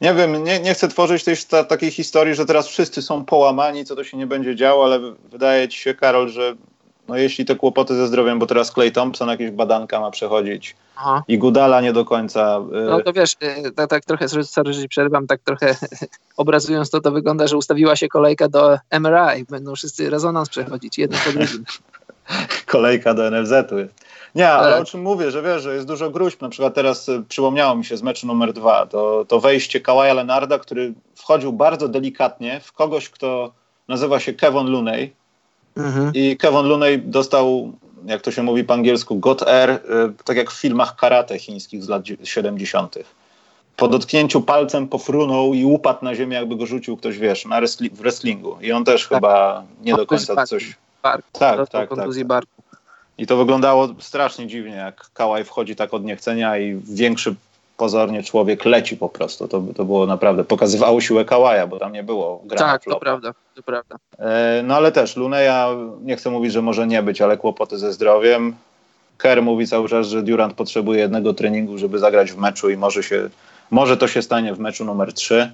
nie wiem, nie, nie chcę tworzyć tej ta, takiej historii, że teraz wszyscy są połamani, co to się nie będzie działo, ale wydaje ci się, Karol, że no jeśli te kłopoty ze zdrowiem, bo teraz Clay Thompson jakieś badanka ma przechodzić Aha. i Gudala nie do końca. Y, no to wiesz, y, tak, tak trochę, sorry, że przerywam, tak trochę obrazując to, to wygląda, że ustawiła się kolejka do MRI, będą wszyscy rezonans przechodzić, jeden po drugim. kolejka do NFZ-u jest. Nie, ale o czym mówię, że wiesz, że jest dużo gruźb. Na przykład teraz y, przypomniało mi się z meczu numer dwa, to, to wejście Kawaja Lenarda, który wchodził bardzo delikatnie w kogoś, kto nazywa się Kevin Looney. Mhm. I Kevin Looney dostał, jak to się mówi po angielsku, God Air, y, tak jak w filmach karate chińskich z lat 70. Po dotknięciu palcem pofrunął i upadł na ziemię, jakby go rzucił ktoś, wiesz, na wrestli w wrestlingu. I on też tak. chyba nie do końca coś... Bark. Tak, tak, tak. tak. I to wyglądało strasznie dziwnie, jak Kałaj wchodzi tak od niechcenia i większy pozornie człowiek leci po prostu. To, to było naprawdę, pokazywało siłę Kałaja, bo tam nie było grania Tak, to prawda, to prawda. E, no ale też Luneja, nie chcę mówić, że może nie być, ale kłopoty ze zdrowiem. Kerr mówi cały czas, że Durant potrzebuje jednego treningu, żeby zagrać w meczu i może, się, może to się stanie w meczu numer 3.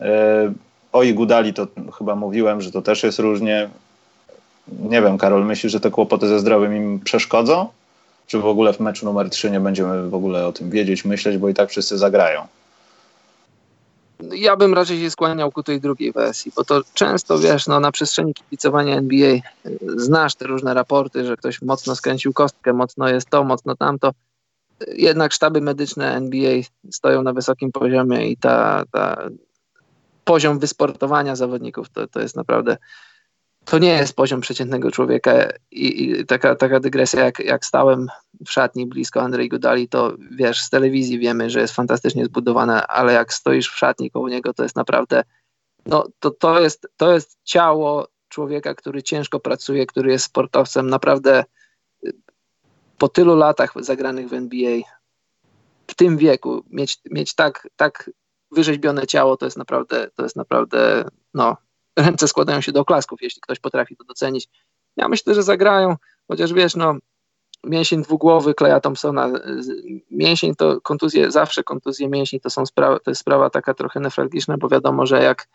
E, o Igudali to chyba mówiłem, że to też jest różnie. Nie wiem, Karol, myślisz, że te kłopoty ze zdrowiem im przeszkodzą? Czy w ogóle w meczu numer 3 nie będziemy w ogóle o tym wiedzieć, myśleć, bo i tak wszyscy zagrają? Ja bym raczej się skłaniał ku tej drugiej wersji, bo to często, wiesz, no, na przestrzeni kibicowania NBA y, znasz te różne raporty, że ktoś mocno skręcił kostkę, mocno jest to, mocno tamto. Jednak sztaby medyczne NBA stoją na wysokim poziomie i ta, ta poziom wysportowania zawodników to, to jest naprawdę to nie jest poziom przeciętnego człowieka i, i, taka, taka dygresja, jak, jak stałem w szatni blisko Andrzej Gudali, to wiesz, z telewizji wiemy, że jest fantastycznie zbudowane, ale jak stoisz w szatni koło niego, to jest naprawdę, no to, to, jest, to jest ciało człowieka, który ciężko pracuje, który jest sportowcem, naprawdę y, po tylu latach zagranych w NBA, w tym wieku, mieć, mieć tak, tak wyrzeźbione ciało, to jest naprawdę, to jest naprawdę, no, ręce składają się do oklasków, jeśli ktoś potrafi to docenić. Ja myślę, że zagrają, chociaż wiesz, no, mięsień dwugłowy Kleja Thompsona, mięsień to kontuzje, zawsze kontuzje mięśni to są sprawa, to jest sprawa taka trochę nefralgiczna, bo wiadomo, że jak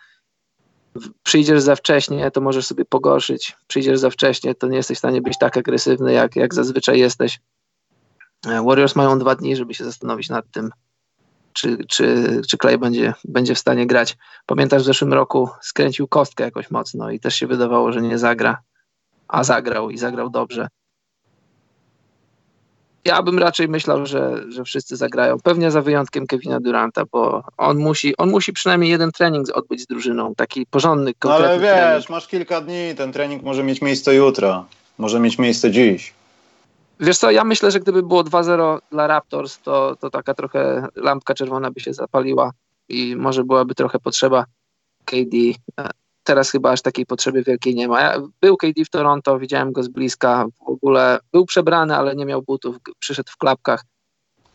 przyjdziesz za wcześnie, to możesz sobie pogorszyć, przyjdziesz za wcześnie, to nie jesteś w stanie być tak agresywny, jak, jak zazwyczaj jesteś. Warriors mają dwa dni, żeby się zastanowić nad tym, czy, czy, czy Clay będzie, będzie w stanie grać. Pamiętasz, w zeszłym roku skręcił kostkę jakoś mocno i też się wydawało, że nie zagra, a zagrał i zagrał dobrze. Ja bym raczej myślał, że, że wszyscy zagrają. Pewnie za wyjątkiem Kevina Duranta, bo on musi, on musi przynajmniej jeden trening odbyć z drużyną, taki porządny, konkretny No ale wiesz, trening. masz kilka dni, ten trening może mieć miejsce jutro, może mieć miejsce dziś. Wiesz co, ja myślę, że gdyby było 2-0 dla Raptors, to, to taka trochę lampka czerwona by się zapaliła i może byłaby trochę potrzeba KD. Teraz chyba aż takiej potrzeby wielkiej nie ma. Ja, był KD w Toronto, widziałem go z bliska, w ogóle był przebrany, ale nie miał butów, przyszedł w klapkach.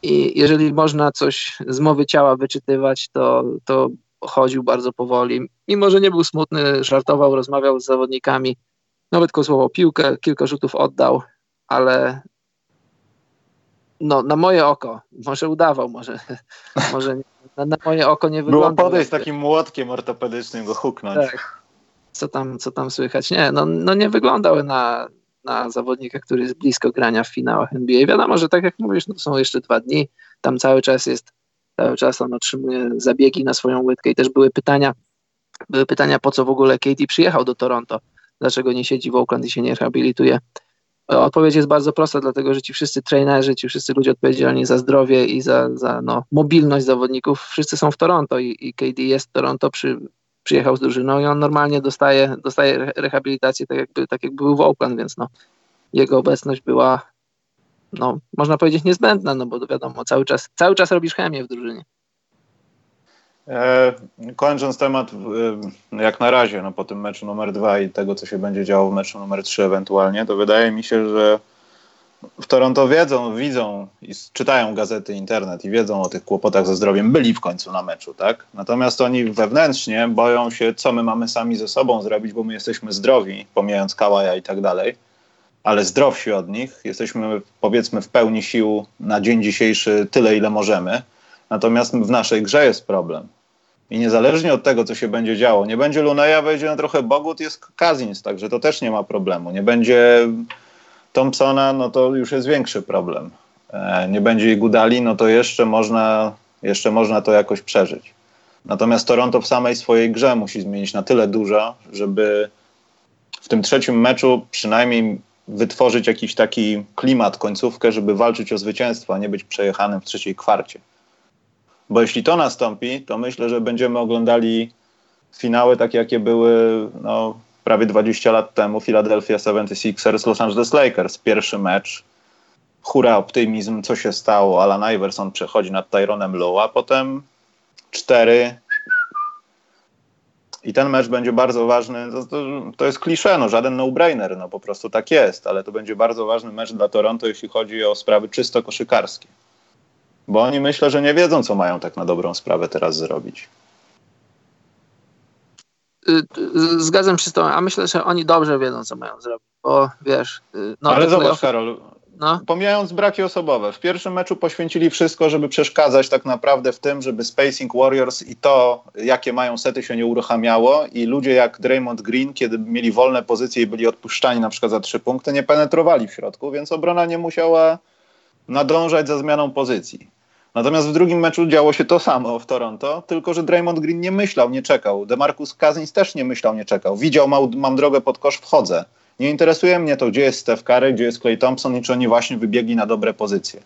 I jeżeli można coś z mowy ciała wyczytywać, to, to chodził bardzo powoli. Mimo, że nie był smutny, żartował, rozmawiał z zawodnikami, nawet kozłował piłkę, kilka rzutów oddał, ale no, na moje oko, może udawał, może, może na, na moje oko nie wygląda. Było podejść takim młotkiem ortopedycznym, go huknąć. Tak. Co tam, co tam słychać? Nie, no, no nie wyglądał na, na zawodnika, który jest blisko grania w finałach NBA. Wiadomo, że tak jak mówisz, no są jeszcze dwa dni, tam cały czas jest, cały czas on otrzymuje zabiegi na swoją łydkę i też były pytania, były pytania, po co w ogóle Katie przyjechał do Toronto, dlaczego nie siedzi w Oakland i się nie rehabilituje. Odpowiedź jest bardzo prosta, dlatego że ci wszyscy trenerzy, ci wszyscy ludzie odpowiedzialni za zdrowie i za, za no, mobilność zawodników, wszyscy są w Toronto i, i KD jest w Toronto, przy, przyjechał z drużyną i on normalnie dostaje, dostaje rehabilitację tak jakby, tak jakby był w Oakland, więc no, jego obecność była, no, można powiedzieć niezbędna, no bo wiadomo, cały czas, cały czas robisz chemię w drużynie. E, kończąc temat, e, jak na razie, no po tym meczu numer dwa i tego, co się będzie działo w meczu numer trzy ewentualnie, to wydaje mi się, że w Toronto wiedzą, widzą i czytają gazety, internet i wiedzą o tych kłopotach ze zdrowiem, byli w końcu na meczu, tak? Natomiast oni wewnętrznie boją się, co my mamy sami ze sobą zrobić, bo my jesteśmy zdrowi, pomijając Kałaja i tak dalej, ale zdrowsi od nich, jesteśmy powiedzmy w pełni sił na dzień dzisiejszy tyle, ile możemy, natomiast w naszej grze jest problem. I niezależnie od tego, co się będzie działo, nie będzie Luneja, wejdzie na trochę Bogut, jest Kazins, także to też nie ma problemu. Nie będzie Thompsona, no to już jest większy problem. E, nie będzie Gudali, no to jeszcze można, jeszcze można to jakoś przeżyć. Natomiast Toronto w samej swojej grze musi zmienić na tyle dużo, żeby w tym trzecim meczu przynajmniej wytworzyć jakiś taki klimat, końcówkę, żeby walczyć o zwycięstwo, a nie być przejechanym w trzeciej kwarcie. Bo jeśli to nastąpi, to myślę, że będziemy oglądali finały takie, jakie były no, prawie 20 lat temu Philadelphia 76ers, Los Angeles Lakers. Pierwszy mecz, hura, optymizm, co się stało, Alan Iverson przechodzi nad Tyronem Lowe, a potem cztery i ten mecz będzie bardzo ważny, to, to, to jest klisze, no, żaden no-brainer, no po prostu tak jest, ale to będzie bardzo ważny mecz dla Toronto, jeśli chodzi o sprawy czysto koszykarskie. Bo oni myślę, że nie wiedzą, co mają tak na dobrą sprawę teraz zrobić. Y, zgadzam się z tobą, a myślę, że oni dobrze wiedzą, co mają zrobić, bo wiesz... Y, no, Ale zobacz, Karol, no. pomijając braki osobowe, w pierwszym meczu poświęcili wszystko, żeby przeszkadzać tak naprawdę w tym, żeby Spacing Warriors i to, jakie mają sety się nie uruchamiało i ludzie jak Draymond Green, kiedy mieli wolne pozycje i byli odpuszczani na przykład za trzy punkty, nie penetrowali w środku, więc obrona nie musiała nadążać za zmianą pozycji. Natomiast w drugim meczu działo się to samo w Toronto, tylko że Draymond Green nie myślał, nie czekał. DeMarcus Cousins też nie myślał, nie czekał. Widział, mam, drogę pod kosz, wchodzę. Nie interesuje mnie to, gdzie jest Steph Curry, gdzie jest Clay Thompson i czy oni właśnie wybiegli na dobre pozycje.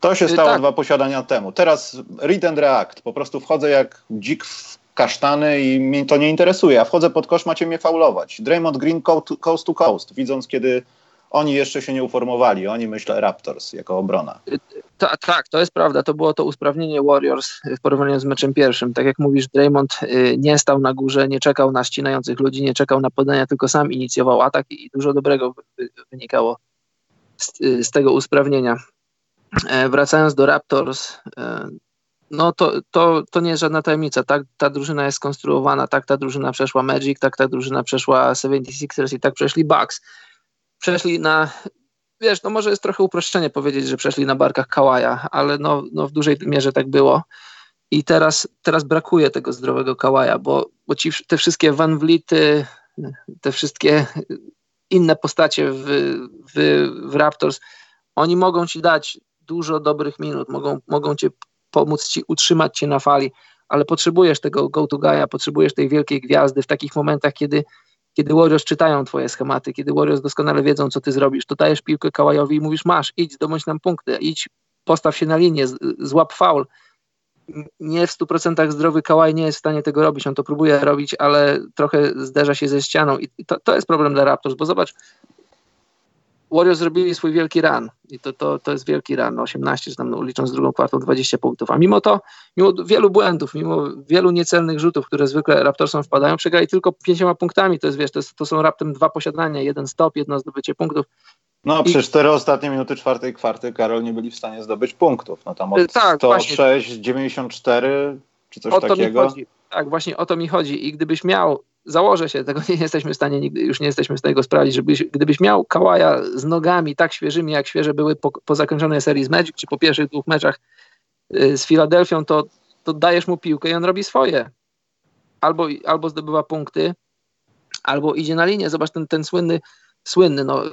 To się y, stało tak. dwa posiadania temu. Teraz read and react. Po prostu wchodzę jak dzik w kasztany i mnie to nie interesuje. A wchodzę pod kosz, macie mnie faulować. Draymond Green coast to coast, widząc kiedy oni jeszcze się nie uformowali. Oni, myślę, Raptors jako obrona. Ta, tak, to jest prawda. To było to usprawnienie Warriors w porównaniu z meczem pierwszym. Tak jak mówisz, Draymond y, nie stał na górze, nie czekał na ścinających ludzi, nie czekał na podania, tylko sam inicjował atak i dużo dobrego wynikało z, z tego usprawnienia. E, wracając do Raptors, e, no to, to, to nie jest żadna tajemnica. Tak ta drużyna jest skonstruowana, tak ta drużyna przeszła Magic, tak ta drużyna przeszła 76ers i tak przeszli Bucks przeszli na, wiesz, no może jest trochę uproszczenie powiedzieć, że przeszli na barkach Kałaja, ale no, no w dużej mierze tak było. I teraz, teraz brakuje tego zdrowego Kałaja, bo, bo ci, te wszystkie Van Vlity, te wszystkie inne postacie w, w, w Raptors, oni mogą ci dać dużo dobrych minut, mogą, mogą cię pomóc ci utrzymać cię na fali, ale potrzebujesz tego go-to guy'a, potrzebujesz tej wielkiej gwiazdy w takich momentach, kiedy kiedy Warriors czytają twoje schematy, kiedy Warriors doskonale wiedzą, co ty zrobisz, to dajesz piłkę Kałajowi i mówisz, masz, idź, zdobądź nam punkty, idź, postaw się na linię, złap faul. Nie w 100% zdrowy Kałaj nie jest w stanie tego robić, on to próbuje robić, ale trochę zderza się ze ścianą i to, to jest problem dla Raptors, bo zobacz, Warriors zrobili swój wielki run i to, to, to jest wielki run, 18, czy tam no, licząc drugą kwartą 20 punktów, a mimo to, mimo wielu błędów, mimo wielu niecelnych rzutów, które zwykle Raptorsom wpadają, przegrali tylko pięcioma punktami, to jest wiesz, to, jest, to są raptem dwa posiadania, jeden stop, jedno zdobycie punktów. No, przez cztery ostatnie minuty czwartej kwarty Karol nie byli w stanie zdobyć punktów. No tam od tak, 106, właśnie. 94 czy coś o to takiego. Mi chodzi. Tak, właśnie o to mi chodzi. I gdybyś miał założę się, tego nie jesteśmy w stanie nigdy, już nie jesteśmy w stanie go sprawdzić, żebyś, gdybyś miał Kałaja z nogami tak świeżymi, jak świeże były po, po zakończonej serii z Magic, czy po pierwszych dwóch meczach y, z Filadelfią, to, to dajesz mu piłkę i on robi swoje. Albo, albo zdobywa punkty, albo idzie na linię. Zobacz ten, ten słynny, słynny, no, y,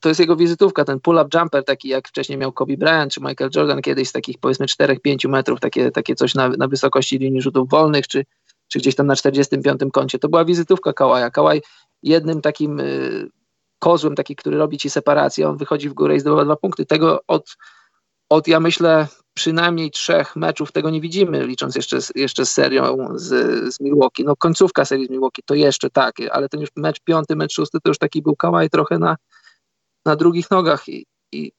to jest jego wizytówka, ten pull-up jumper, taki jak wcześniej miał Kobe Bryant czy Michael Jordan kiedyś z takich powiedzmy 4-5 metrów, takie, takie coś na, na wysokości linii rzutów wolnych, czy, czy gdzieś tam na 45 koncie. To była wizytówka Kałaja. Kałaj jednym takim y, kozłem, taki, który robi ci separację, on wychodzi w górę i zdobywa dwa punkty. Tego od, od ja myślę, przynajmniej trzech meczów tego nie widzimy, licząc jeszcze, jeszcze z serią z, z Milwaukee. No końcówka serii z Milwaukee to jeszcze tak, ale ten już mecz piąty, mecz szósty to już taki był Kałaj trochę na, na drugich nogach i, i,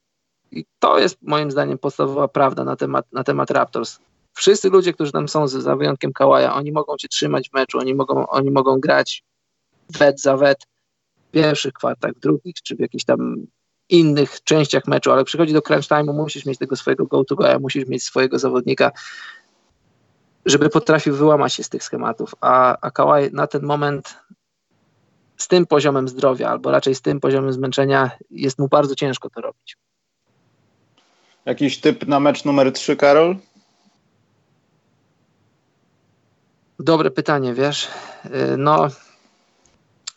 i to jest moim zdaniem podstawowa prawda na temat, na temat Raptors wszyscy ludzie, którzy tam są, za wyjątkiem Kałaja, oni mogą cię trzymać w meczu, oni mogą, oni mogą grać wet za wet w pierwszych kwartach, w drugich, czy w jakichś tam innych częściach meczu, ale przychodzi do crunch time'u, musisz mieć tego swojego go-to go, musisz mieć swojego zawodnika, żeby potrafił wyłamać się z tych schematów, a, a Kawhi na ten moment z tym poziomem zdrowia, albo raczej z tym poziomem zmęczenia jest mu bardzo ciężko to robić. Jakiś typ na mecz numer 3, Karol? Dobre pytanie, wiesz. Y, no,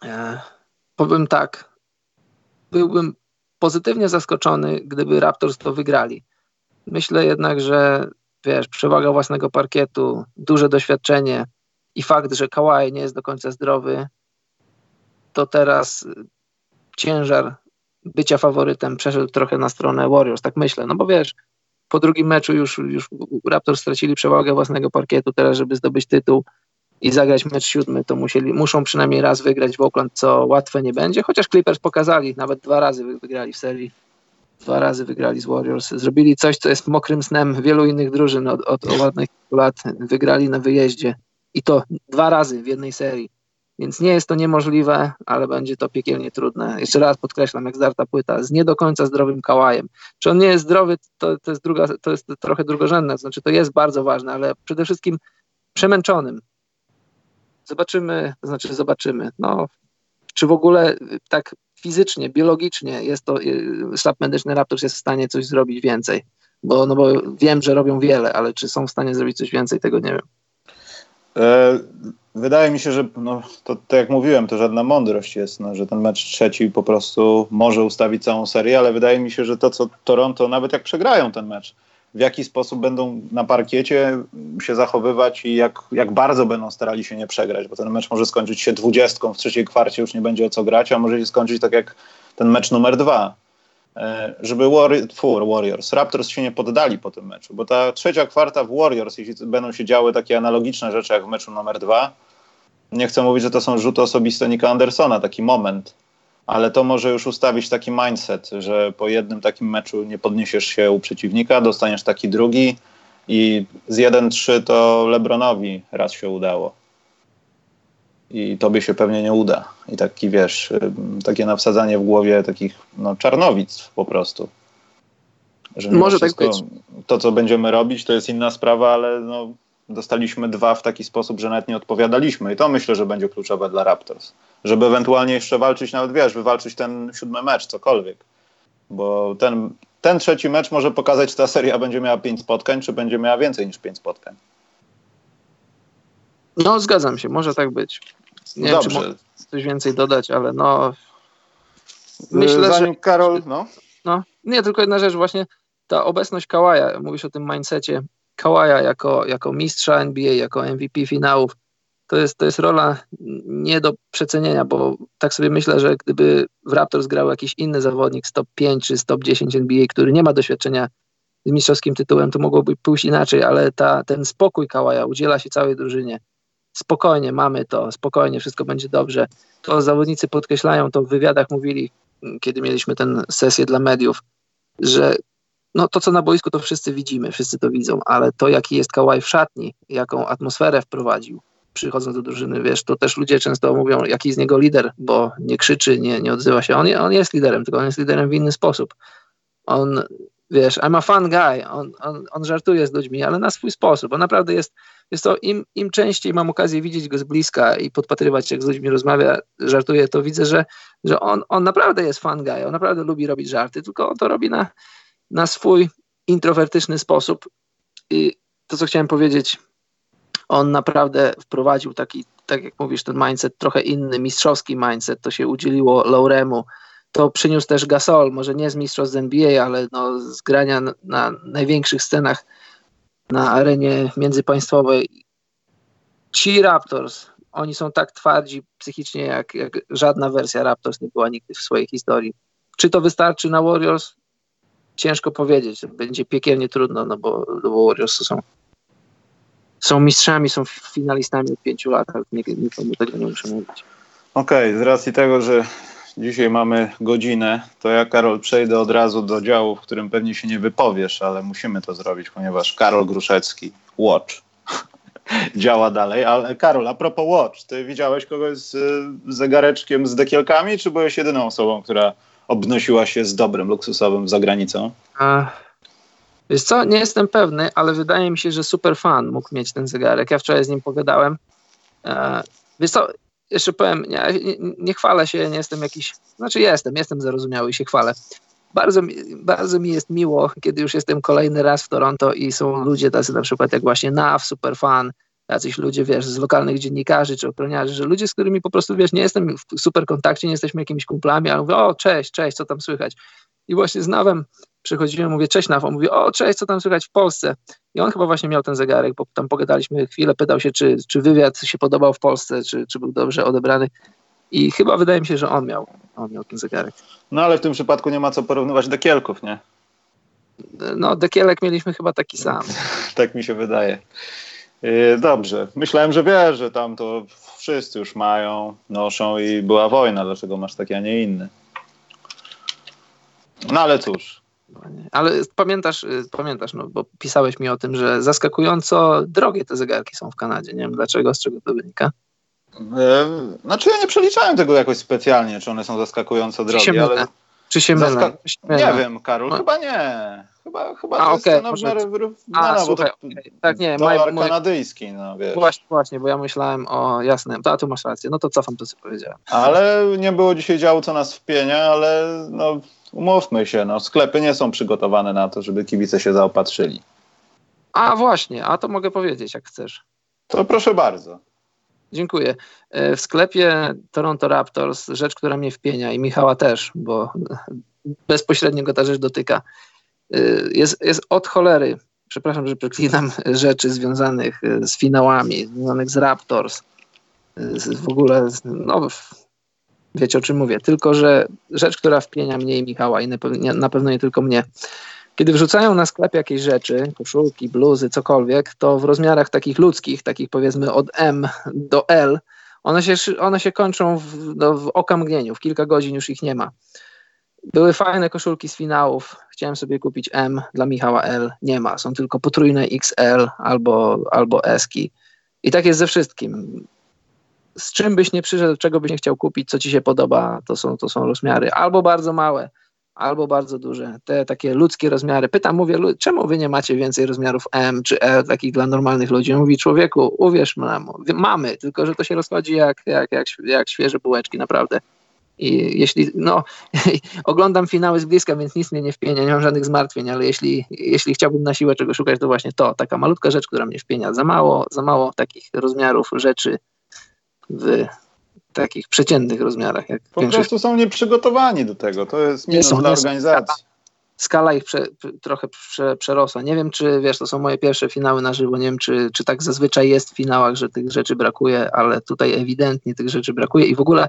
e, powiem tak. Byłbym pozytywnie zaskoczony, gdyby Raptors to wygrali. Myślę jednak, że wiesz, przewaga własnego parkietu, duże doświadczenie i fakt, że Kawhi nie jest do końca zdrowy, to teraz ciężar bycia faworytem przeszedł trochę na stronę Warriors, tak myślę. No bo wiesz, po drugim meczu już, już Raptors stracili przewagę własnego parkietu, teraz żeby zdobyć tytuł i zagrać mecz siódmy, to musieli, muszą przynajmniej raz wygrać w Oakland, co łatwe nie będzie, chociaż Clippers pokazali, nawet dwa razy wygrali w serii, dwa razy wygrali z Warriors, zrobili coś, co jest mokrym snem wielu innych drużyn od, od, ładnych lat, wygrali na wyjeździe i to dwa razy w jednej serii. Więc nie jest to niemożliwe, ale będzie to piekielnie trudne. Jeszcze raz podkreślam, jak zdarta płyta, z nie do końca zdrowym kałajem. Czy on nie jest zdrowy, to, to, jest, druga, to jest trochę drugorzędne, znaczy to jest bardzo ważne, ale przede wszystkim przemęczonym. Zobaczymy, to znaczy zobaczymy, no, czy w ogóle tak fizycznie, biologicznie jest to, sztab medyczny Raptors jest w stanie coś zrobić więcej. Bo, no bo wiem, że robią wiele, ale czy są w stanie zrobić coś więcej, tego nie wiem. E, wydaje mi się, że no, to, to jak mówiłem, to żadna mądrość jest, no, że ten mecz trzeci po prostu może ustawić całą serię, ale wydaje mi się, że to, co Toronto, nawet jak przegrają ten mecz, w jaki sposób będą na parkiecie się zachowywać i jak, jak bardzo będą starali się nie przegrać, bo ten mecz może skończyć się dwudziestką, w trzeciej kwarcie już nie będzie o co grać, a może się skończyć tak jak ten mecz numer dwa, E, żeby Warriors, Raptors się nie poddali po tym meczu, bo ta trzecia kwarta w Warriors, jeśli będą się działy takie analogiczne rzeczy jak w meczu numer dwa, nie chcę mówić, że to są rzuty osobiste Nika Andersona, taki moment, ale to może już ustawić taki mindset, że po jednym takim meczu nie podniesiesz się u przeciwnika, dostaniesz taki drugi i z 1-3 to Lebronowi raz się udało i tobie się pewnie nie uda. I taki, wiesz, takie nawsadzanie w głowie takich no, czarnowic po prostu. Że Może tak być. To, co będziemy robić, to jest inna sprawa, ale no, dostaliśmy dwa w taki sposób, że nawet nie odpowiadaliśmy. I to myślę, że będzie kluczowe dla Raptors. Żeby ewentualnie jeszcze walczyć, nawet wiesz, wywalczyć ten siódmy mecz, cokolwiek. Bo ten, ten trzeci mecz może pokazać, czy ta seria będzie miała pięć spotkań, czy będzie miała więcej niż pięć spotkań. No, zgadzam się, może tak być. Nie Dobrze. wiem, czy mogę coś więcej dodać, ale no. Myślę, Zanim że. Karol, no. no. Nie, tylko jedna rzecz, właśnie ta obecność Kałaja, mówisz o tym mindsetie Kałaja jako, jako mistrza NBA, jako MVP finałów, to jest, to jest rola nie do przecenienia, bo tak sobie myślę, że gdyby w Raptors grał jakiś inny zawodnik z top 5 czy z top 10 NBA, który nie ma doświadczenia z mistrzowskim tytułem, to mogłoby pójść inaczej, ale ta, ten spokój Kałaja udziela się całej drużynie spokojnie, mamy to, spokojnie, wszystko będzie dobrze. To zawodnicy podkreślają, to w wywiadach mówili, kiedy mieliśmy tę sesję dla mediów, że no to, co na boisku, to wszyscy widzimy, wszyscy to widzą, ale to, jaki jest Kałaj w szatni, jaką atmosferę wprowadził, przychodząc do drużyny, wiesz, to też ludzie często mówią, jaki z niego lider, bo nie krzyczy, nie, nie odzywa się. On, on jest liderem, tylko on jest liderem w inny sposób. On, wiesz, I'm a fun guy, on, on, on żartuje z ludźmi, ale na swój sposób. On naprawdę jest jest to im, im częściej mam okazję widzieć go z bliska i podpatrywać, jak z ludźmi rozmawia, żartuje, to widzę, że, że on, on naprawdę jest fan guy, on naprawdę lubi robić żarty, tylko on to robi na, na swój introwertyczny sposób. I to, co chciałem powiedzieć, on naprawdę wprowadził taki, tak jak mówisz, ten mindset trochę inny, mistrzowski mindset, to się udzieliło Lauremu, to przyniósł też Gasol, może nie z mistrzostw NBA, ale no, z grania na, na największych scenach na arenie międzypaństwowej. Ci Raptors, oni są tak twardzi psychicznie, jak, jak żadna wersja Raptors nie była nigdy w swojej historii. Czy to wystarczy na Warriors? Ciężko powiedzieć. Będzie piekielnie trudno, no bo, no bo Warriors są, są mistrzami, są finalistami od pięciu lat, ale nikomu tego nie muszę mówić. Okej, okay, z racji tego, że Dzisiaj mamy godzinę, to ja, Karol, przejdę od razu do działu, w którym pewnie się nie wypowiesz, ale musimy to zrobić, ponieważ Karol Gruszecki, Watch, działa dalej. Ale Karol, a propos Watch, ty widziałeś kogoś z, z zegareczkiem z dekielkami, czy byłeś jedyną osobą, która obnosiła się z dobrym luksusowym za granicą? Wiesz co, nie jestem pewny, ale wydaje mi się, że super fan mógł mieć ten zegarek. Ja wczoraj z nim pogadałem. E, wiesz co, jeszcze powiem, nie, nie, nie chwalę się, nie jestem jakiś, znaczy jestem, jestem zarozumiały i się chwalę. Bardzo, bardzo mi jest miło, kiedy już jestem kolejny raz w Toronto i są ludzie tacy na przykład jak właśnie NAV, Superfan, jacyś ludzie, wiesz, z lokalnych dziennikarzy czy ochroniarzy, że ludzie, z którymi po prostu, wiesz, nie jestem w super kontakcie, nie jesteśmy jakimiś kumplami, ale mówię, o, cześć, cześć, co tam słychać? I właśnie z Nawem przychodziłem, mówię, cześć Naw, on mówi, o, cześć, co tam słychać w Polsce? I on chyba właśnie miał ten zegarek, bo tam pogadaliśmy chwilę, pytał się, czy, czy wywiad się podobał w Polsce, czy, czy był dobrze odebrany. I chyba wydaje mi się, że on miał, on miał ten zegarek. No ale w tym przypadku nie ma co porównywać dekielków, nie? No, dekielek mieliśmy chyba taki sam. tak mi się wydaje. Yy, dobrze. Myślałem, że wiesz, że tam to wszyscy już mają, noszą i była wojna. Dlaczego masz taki, a nie inny? No ale cóż. Ale pamiętasz, y, pamiętasz, no, bo pisałeś mi o tym, że zaskakująco drogie te zegarki są w Kanadzie. Nie wiem dlaczego, z czego to wynika. Yy, znaczy ja nie przeliczałem tego jakoś specjalnie, czy one są zaskakująco drogie, ale... Czy się mylę? Zaska... Nie wiem, Karol, no. chyba nie. Chyba, chyba A, to okay, jest cena w miarę wyrównana, bo to okay. tak, nie, dolar kanadyjski, no wiesz. Właśnie, właśnie, bo ja myślałem o, jasne, a tu masz rację, no to cofam to, co powiedziałem. Ale nie było dzisiaj działu, co nas wpienia, ale no umówmy się, no sklepy nie są przygotowane na to, żeby kibice się zaopatrzyli. A właśnie, a to mogę powiedzieć, jak chcesz. To proszę bardzo. Dziękuję. E, w sklepie Toronto Raptors, rzecz, która mnie wpienia i Michała też, bo bezpośrednio go ta rzecz dotyka, e, jest, jest od cholery, przepraszam, że przeklinam, rzeczy związanych e, z finałami, związanych z Raptors, w ogóle, no wiecie o czym mówię, tylko że rzecz, która wpienia mnie i Michała i na pewno nie tylko mnie, kiedy wrzucają na sklep jakieś rzeczy, koszulki, bluzy, cokolwiek, to w rozmiarach takich ludzkich, takich powiedzmy od M do L, one się, one się kończą w, no, w okamgnieniu, w kilka godzin już ich nie ma. Były fajne koszulki z finałów. Chciałem sobie kupić M dla Michała L. Nie ma. Są tylko potrójne XL albo, albo Eski. I tak jest ze wszystkim. Z czym byś nie przyszedł, czego byś nie chciał kupić, co ci się podoba, to są, to są rozmiary. Albo bardzo małe, albo bardzo duże, te takie ludzkie rozmiary. Pytam, mówię, czemu wy nie macie więcej rozmiarów M czy E, takich dla normalnych ludzi? Mówi, człowieku, uwierz nam, mamy, tylko że to się rozchodzi jak, jak, jak, jak świeże bułeczki, naprawdę. I jeśli, no, oglądam finały z bliska, więc nic mnie nie wpienia, nie mam żadnych zmartwień, ale jeśli, jeśli chciałbym na siłę czego szukać, to właśnie to, taka malutka rzecz, która mnie wpienia. Za mało, za mało takich rozmiarów rzeczy w takich przeciętnych rozmiarach. Jak po większość... prostu są nieprzygotowani do tego. To jest minus dla organizacji. Skala, ich prze, trochę prze, przerosła. Nie wiem, czy wiesz, to są moje pierwsze finały na żywo. Nie wiem, czy, czy tak zazwyczaj jest w finałach, że tych rzeczy brakuje, ale tutaj ewidentnie tych rzeczy brakuje. I w ogóle,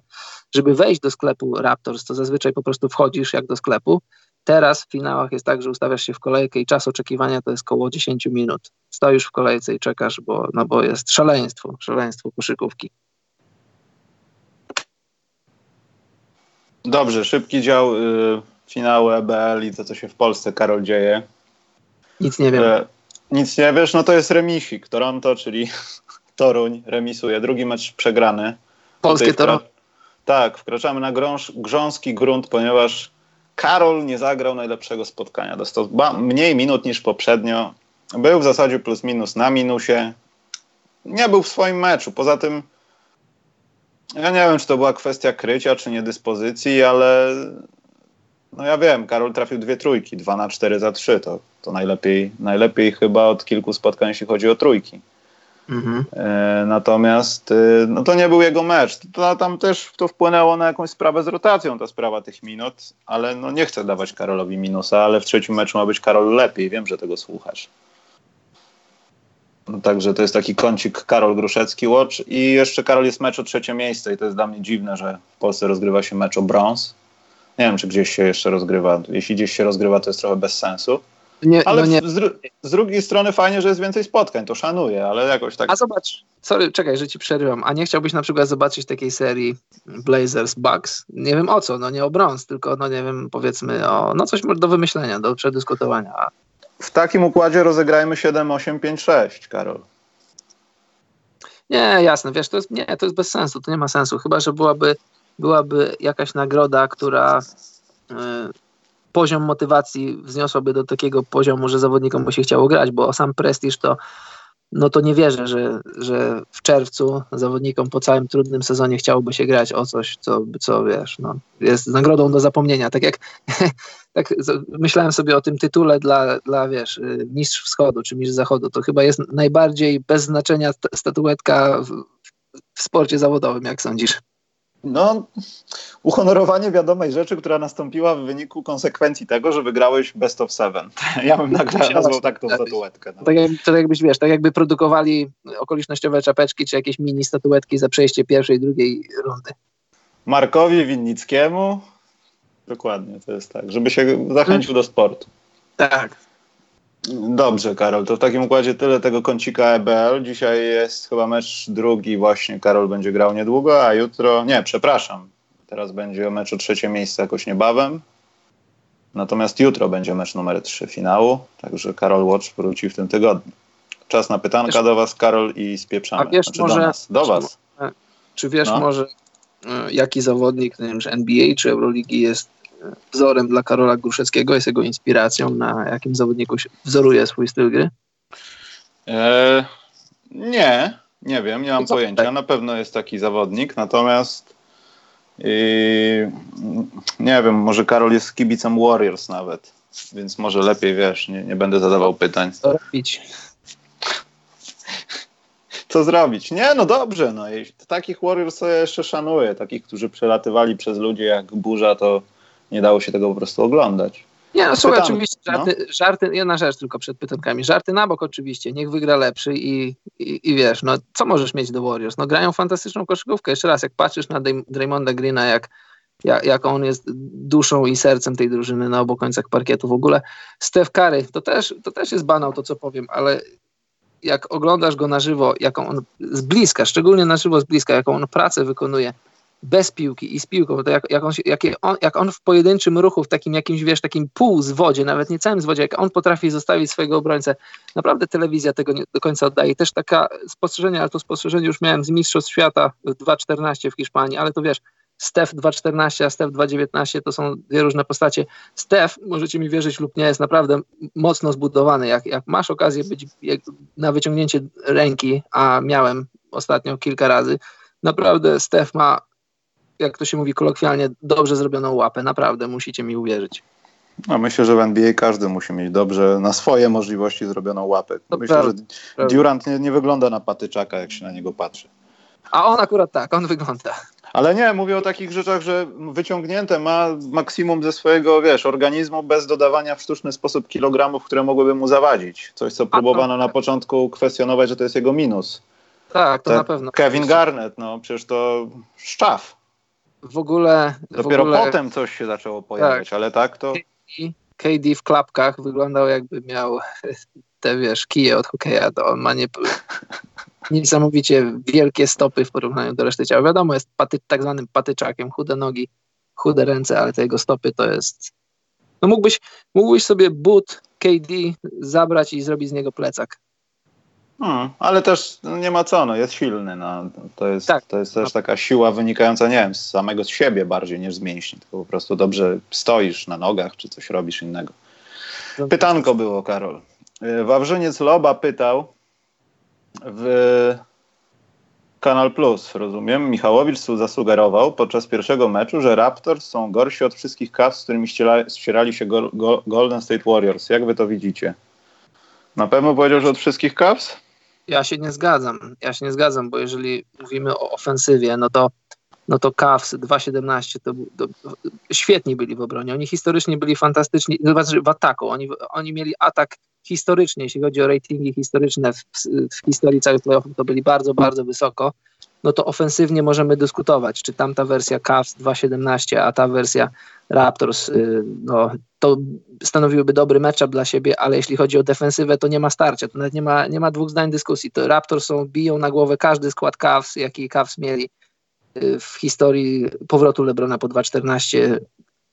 żeby wejść do sklepu Raptors, to zazwyczaj po prostu wchodzisz jak do sklepu. Teraz w finałach jest tak, że ustawiasz się w kolejkę i czas oczekiwania to jest około 10 minut. Stoisz w kolejce i czekasz, bo, no bo jest szaleństwo, szaleństwo koszykówki. Dobrze, szybki dział y, finału EBL i to, co się w Polsce, Karol, dzieje. Nic nie wiem. E, nic nie wiesz, no to jest remisik. Toronto, czyli Toruń remisuje. Drugi mecz przegrany. Polskie Toronto. Tak, wkraczamy na grąż, grząski grunt, ponieważ Karol nie zagrał najlepszego spotkania. Dostał mniej minut niż poprzednio. Był w zasadzie plus minus na minusie. Nie był w swoim meczu. Poza tym ja nie wiem, czy to była kwestia krycia, czy niedyspozycji, ale no ja wiem, Karol trafił dwie trójki, dwa na cztery za trzy. To, to najlepiej, najlepiej chyba od kilku spotkań, jeśli chodzi o trójki. Mhm. E, natomiast e, no to nie był jego mecz. To, tam też to wpłynęło na jakąś sprawę z rotacją, ta sprawa tych minut, ale no nie chcę dawać Karolowi minusa, ale w trzecim meczu ma być Karol lepiej. Wiem, że tego słuchasz. Także to jest taki kącik Karol Gruszecki Watch i jeszcze Karol jest mecz o trzecie miejsce i to jest dla mnie dziwne, że w Polsce rozgrywa się mecz o brąz. Nie wiem, czy gdzieś się jeszcze rozgrywa. Jeśli gdzieś się rozgrywa, to jest trochę bez sensu. Nie, ale no nie. Z, z, drugiej strony fajnie, że jest więcej spotkań, to szanuję, ale jakoś tak. A zobacz, sorry, czekaj, że ci przerywam. A nie chciałbyś na przykład zobaczyć takiej serii Blazers Bucks? Nie wiem o co, no nie o brąz, tylko no nie wiem, powiedzmy o no coś do wymyślenia, do przedyskutowania w takim układzie rozegrajmy 7, 8, 5, 6, Karol. Nie, jasne, wiesz, to jest, nie, to jest bez sensu, to nie ma sensu, chyba, że byłaby, byłaby jakaś nagroda, która poziom motywacji wzniosłoby do takiego poziomu, że zawodnikom by się chciało grać, bo sam prestiż to no to nie wierzę, że, że w czerwcu zawodnikom po całym trudnym sezonie chciałoby się grać o coś, co, co wiesz, no, jest nagrodą do zapomnienia. Tak jak tak myślałem sobie o tym tytule dla, dla wiesz, y, mistrz wschodu czy mistrz zachodu, to chyba jest najbardziej bez znaczenia statuetka w, w sporcie zawodowym, jak sądzisz? No, uhonorowanie wiadomej rzeczy, która nastąpiła w wyniku konsekwencji tego, że wygrałeś Best of Seven. Ja bym nagrał, nazwał tak tą statuetkę. No. Tak, jak, tak jakbyś, wiesz, tak jakby produkowali okolicznościowe czapeczki, czy jakieś mini statuetki za przejście pierwszej i drugiej rundy. Markowi Winnickiemu, dokładnie, to jest tak, żeby się zachęcił do sportu. Tak. Dobrze, Karol, to w takim układzie tyle tego kącika EBL. Dzisiaj jest chyba mecz drugi, właśnie Karol będzie grał niedługo, a jutro, nie, przepraszam, teraz będzie mecz o trzecie miejsce jakoś niebawem. Natomiast jutro będzie mecz numer 3 finału, także Karol Watch wróci w tym tygodniu. Czas na pytanka wiesz, do Was, Karol, i spieprzamy. A wiesz znaczy może, do, nas, do Was. Czy wiesz no. może, e, jaki zawodnik nie wiem, NBA czy Euroligi jest wzorem dla Karola Gruszeckiego, jest jego inspiracją, na jakim zawodniku wzoruje swój styl gry? E, nie, nie wiem, nie mam co, pojęcia. Tak? Na pewno jest taki zawodnik, natomiast nie wiem, może Karol jest kibicem Warriors nawet, więc może lepiej wiesz, nie, nie będę zadawał pytań. Co robić? Co zrobić? Nie, no dobrze, no takich Warriors ja jeszcze szanuję, takich, którzy przelatywali przez ludzi jak burza, to nie dało się tego po prostu oglądać. Nie, no słuchaj, oczywiście żarty, no. żarty, jedna rzecz tylko przed pytankami. Żarty na bok oczywiście, niech wygra lepszy i, i, i, wiesz, no co możesz mieć do Warriors? No grają fantastyczną koszykówkę. Jeszcze raz, jak patrzysz na Draymonda Greena, jak, jak, jak on jest duszą i sercem tej drużyny na obu końcach parkietu. W ogóle Steph Curry, to też, to też jest banał to, co powiem, ale jak oglądasz go na żywo, jaką on z bliska, szczególnie na żywo z bliska, jaką on pracę wykonuje, bez piłki i z piłką, to jak, jak, on, jak, on, jak on w pojedynczym ruchu, w takim jakimś, wiesz, takim pół zwodzie, nawet nie całym zwodzie, jak on potrafi zostawić swojego obrońcę, naprawdę telewizja tego nie do końca oddaje. Też taka spostrzeżenie, ale to spostrzeżenie już miałem z Mistrzostw Świata 2.14 w Hiszpanii, ale to wiesz, Stef 2.14, a Stef 2.19 to są dwie różne postacie. Stef, możecie mi wierzyć lub nie, jest naprawdę mocno zbudowany. Jak, jak masz okazję być na wyciągnięcie ręki, a miałem ostatnio kilka razy, naprawdę Stef ma jak to się mówi kolokwialnie, dobrze zrobioną łapę. Naprawdę, musicie mi uwierzyć. No, myślę, że w NBA każdy musi mieć dobrze na swoje możliwości zrobioną łapę. To myślę, prawda, że prawda. Durant nie, nie, wygląda na patyczaka, jak się na niego patrzy. A on akurat tak, on wygląda. Ale nie, mówię o takich rzeczach, że wyciągnięte ma maksimum ze swojego, wiesz, organizmu bez dodawania w sztuczny sposób kilogramów, które mogłyby mu zawadzić. Coś, co próbowano na początku kwestionować, że to jest jego minus. Tak, to Te, na pewno. Kevin Garnett, no przecież to szczaw w ogóle. Dopiero w ogóle, potem coś się zaczęło pojawiać, tak, ale tak to. KD, KD w klapkach wyglądał jakby miał te wiesz, kije od hokeja, to on ma nie, niesamowicie wielkie stopy w porównaniu do reszty ciała. Wiadomo, jest paty, tak zwanym patyczakiem, chude nogi, chude ręce, ale te jego stopy to jest. No mógłbyś, mógłbyś sobie but KD zabrać i zrobić z niego plecak. Hmm, ale też nie ma co, no, jest silny. No. To, jest, tak. to jest też taka siła wynikająca, nie wiem, z samego z siebie bardziej niż z mięśni, tylko po prostu dobrze stoisz na nogach, czy coś robisz innego. Pytanko było, Karol. Y, Wawrzyniec Loba pytał w Kanal Plus, rozumiem, Michałowicz zasugerował podczas pierwszego meczu, że Raptors są gorsi od wszystkich Cavs, z którymi ścierali się Golden State Warriors. Jak wy to widzicie? Na pewno powiedział, że od wszystkich Cavs? Ja się nie zgadzam. Ja się nie zgadzam, bo jeżeli mówimy o ofensywie, no to no to Cavs 2.17 to, to, świetni byli w obronie. Oni historycznie byli fantastyczni w ataku. Oni, oni mieli atak historycznie, jeśli chodzi o ratingi historyczne w, w historii całych playoffów, to byli bardzo, bardzo wysoko. No to ofensywnie możemy dyskutować, czy tamta wersja Cavs 2.17, a ta wersja Raptors, y, no, to stanowiłyby dobry matchup dla siebie, ale jeśli chodzi o defensywę, to nie ma starcia, to nawet nie ma, nie ma dwóch zdań dyskusji. To Raptors są, biją na głowę każdy skład Cavs, jaki Cavs mieli y, w historii powrotu Lebrona po 2.14.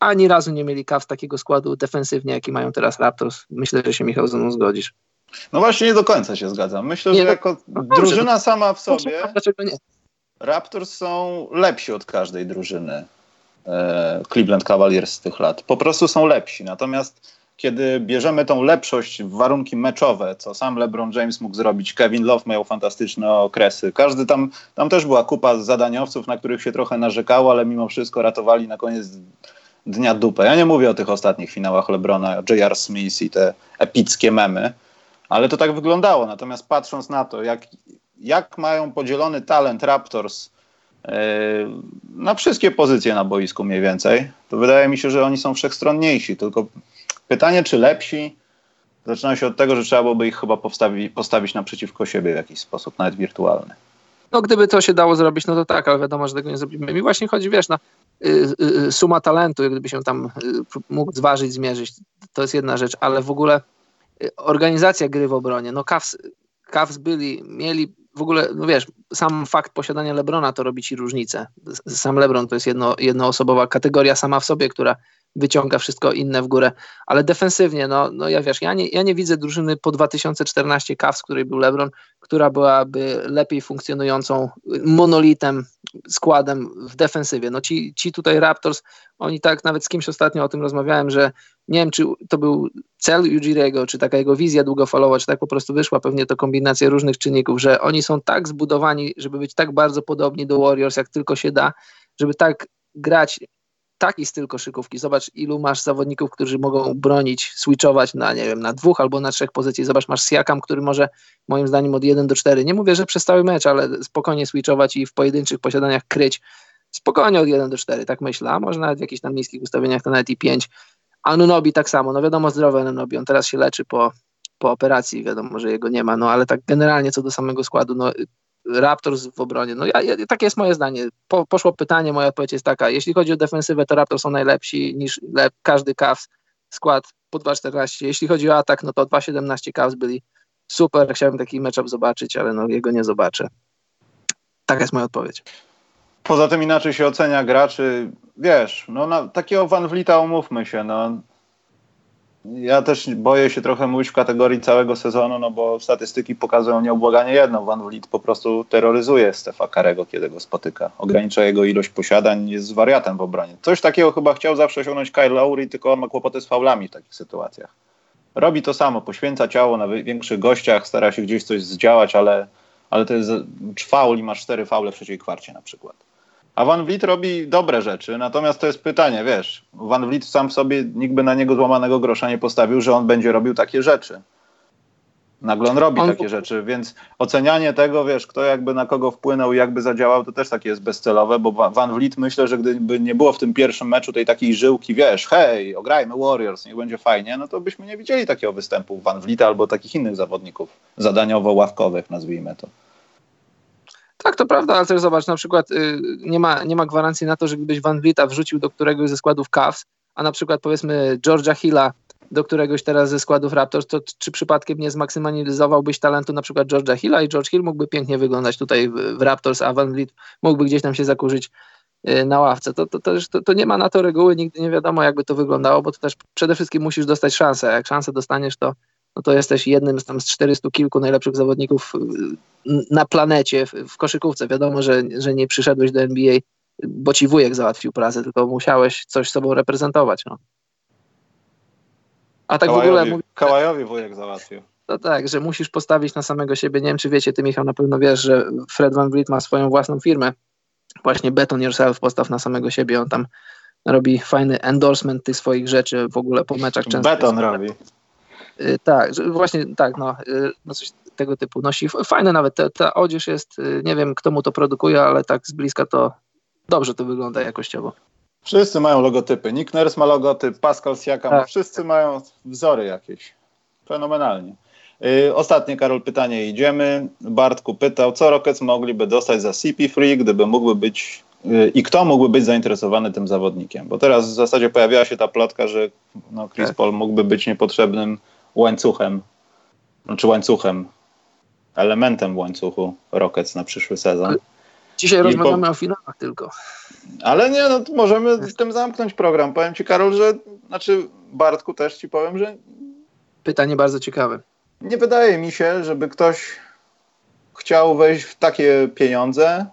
Ani razu nie mieli Cavs takiego składu defensywnie, jaki mają teraz Raptors. Myślę, że się Michał ze mną zgodzisz. No właśnie nie do końca się zgadzam. Myślę, nie, że no, jako no, drużyna dobrze, sama w sobie... Dlaczego nie? Raptors są lepsi od każdej drużyny. E, Cleveland Cavaliers z tych lat. Po prostu są lepsi. Natomiast kiedy bierzemy tą lepszość w warunki meczowe, co sam LeBron James mógł zrobić, Kevin Love miał fantastyczne okresy. Każdy tam, tam też była kupa zadaniowców, na których się trochę narzekało, ale mimo wszystko ratowali na koniec dnia dupę. Ja nie mówię o tych ostatnich finałach LeBrona, J.R. Smith i te epickie memy, ale to tak wyglądało. Natomiast patrząc na to, jak, jak mają podzielony talent Raptors na wszystkie pozycje na boisku mniej więcej, to wydaje mi się, że oni są wszechstronniejsi. Tylko pytanie, czy lepsi, zaczyna się od tego, że trzeba byłoby ich chyba postawi, postawić naprzeciwko siebie w jakiś sposób, nawet wirtualny. No gdyby to się dało zrobić, no to tak, ale wiadomo, że tego nie zrobimy. Mi właśnie chodzi, wiesz, na y, y, y, suma talentu, gdyby się tam mógł zważyć, zmierzyć, to jest jedna rzecz, ale w ogóle organizacja gry w obronie, no Cavs, Cavs byli, mieli w ogóle, no wiesz, sam fakt posiadania Lebrona to robi ci różnicę. Sam Lebron to jest jedno, jednoosobowa kategoria sama w sobie, która wyciąga wszystko inne w górę, ale defensywnie, no, no ja wiesz, ja nie, ja nie widzę drużyny po 2014 Cavs, której był LeBron, która byłaby lepiej funkcjonującą monolitem, składem w defensywie. No ci, ci tutaj Raptors, oni tak, nawet z kimś ostatnio o tym rozmawiałem, że nie wiem, czy to był cel Ujiriego, czy taka jego wizja długofalowa, czy tak po prostu wyszła, pewnie to kombinacja różnych czynników, że oni są tak zbudowani, żeby być tak bardzo podobni do Warriors, jak tylko się da, żeby tak grać taki styl koszykówki. Zobacz, ilu masz zawodników, którzy mogą bronić, switchować na, nie wiem, na dwóch albo na trzech pozycji. Zobacz, masz Siakam, który może, moim zdaniem, od 1 do 4. Nie mówię, że przez cały mecz, ale spokojnie switchować i w pojedynczych posiadaniach kryć. Spokojnie od 1 do 4, tak myślę. A może nawet w jakichś tam niskich ustawieniach to nawet i 5. Anunobi tak samo. No wiadomo, zdrowy Anunobi. On teraz się leczy po, po operacji. Wiadomo, że jego nie ma. No ale tak generalnie co do samego składu, no Raptors w obronie. No ja, ja, takie jest moje zdanie. Po, poszło pytanie, moja odpowiedź jest taka. Jeśli chodzi o defensywę, to Raptors są najlepsi niż lep, każdy Cavs skład po 2.14. Jeśli chodzi o atak, no to 2.17 Cavs byli super. Chciałbym taki matchup zobaczyć, ale no jego nie zobaczę. Taka jest moja odpowiedź. Poza tym inaczej się ocenia graczy. Wiesz, no na, takiego Van Vlita umówmy się, no ja też boję się trochę mówić w kategorii całego sezonu, no bo statystyki pokazują nieubłaganie jedno. Van Vliet po prostu terroryzuje Stefa Karego, kiedy go spotyka. Ogranicza jego ilość posiadań, jest wariatem w obronie. Coś takiego chyba chciał zawsze osiągnąć Kyle Lowry, tylko on ma kłopoty z faulami w takich sytuacjach. Robi to samo, poświęca ciało na większych gościach, stara się gdzieś coś zdziałać, ale, ale to jest faul i masz cztery faule w trzeciej kwarcie na przykład. A Van Vliet robi dobre rzeczy, natomiast to jest pytanie, wiesz, Van Vliet sam w sobie nikt by na niego złamanego grosza nie postawił, że on będzie robił takie rzeczy. Nagle on robi on... takie rzeczy, więc ocenianie tego, wiesz, kto jakby na kogo wpłynął i jakby zadziałał, to też takie jest bezcelowe, bo Van Vliet myślę, że gdyby nie było w tym pierwszym meczu tej takiej żyłki, wiesz, hej, ograjmy Warriors, niech będzie fajnie, no to byśmy nie widzieli takiego występu Van Vlieta albo takich innych zawodników zadaniowo-ławkowych, nazwijmy to. Tak, to prawda, ale też zobacz, na przykład y, nie, ma, nie ma gwarancji na to, że gdybyś Van Vlieta wrzucił do któregoś ze składów Cavs, a na przykład powiedzmy Georgia Hilla do któregoś teraz ze składów Raptors, to czy przypadkiem nie zmaksymalizowałbyś talentu na przykład Georgia Hilla i George Hill mógłby pięknie wyglądać tutaj w, Raptors, a Van Vliet mógłby gdzieś tam się zakurzyć y, na ławce. To, to, to, to, to nie ma na to reguły, nigdy nie wiadomo jakby to wyglądało, bo to też przede wszystkim musisz dostać szansę. Jak szansę dostaniesz, to no to jesteś jednym z tam z 400 kilku najlepszych zawodników y, na planecie w, koszykówce. Wiadomo, że, że nie przyszedłeś do NBA, bo ci wujek załatwił pracę, tylko musiałeś coś sobą reprezentować. No. A tak Kałajowi, w ogóle... Kałajowi wujek załatwił. No tak, że musisz postawić na samego siebie. Nie wiem, czy wiecie, ty Michał na pewno wiesz, że Fred Van Vliet ma swoją własną firmę. Właśnie Beton Yourself, postaw na samego siebie. On tam robi fajny endorsement tych swoich rzeczy w ogóle po meczach często. Beton robi. Y, tak, właśnie tak, no, y, no coś tego typu nosi. Fajne nawet, ta, ta odzież jest, y, nie wiem kto mu to produkuje, ale tak z bliska to dobrze to wygląda jakościowo. Wszyscy mają logotypy. Nick Nurse ma logotyp, Pascal Siakam, tak. wszyscy mają wzory jakieś. Fenomenalnie. Yy, ostatnie, Karol, pytanie idziemy. Bartku pytał, co Rockets mogliby dostać za CP3, gdyby mógłby być yy, i kto mógłby być zainteresowany tym zawodnikiem? Bo teraz w zasadzie pojawiła się ta plotka, że no, Chris tak. Paul mógłby być niepotrzebnym łańcuchem, znaczy łańcuchem, elementem w łańcuchu Rockets na przyszły sezon. Dzisiaj I rozmawiamy po... o finałach tylko. Ale nie, no możemy z tym zamknąć program. Powiem ci, Karol, że, znaczy Bartku też ci powiem, że... Pytanie bardzo ciekawe. Nie wydaje mi się, żeby ktoś chciał wejść w takie pieniądze,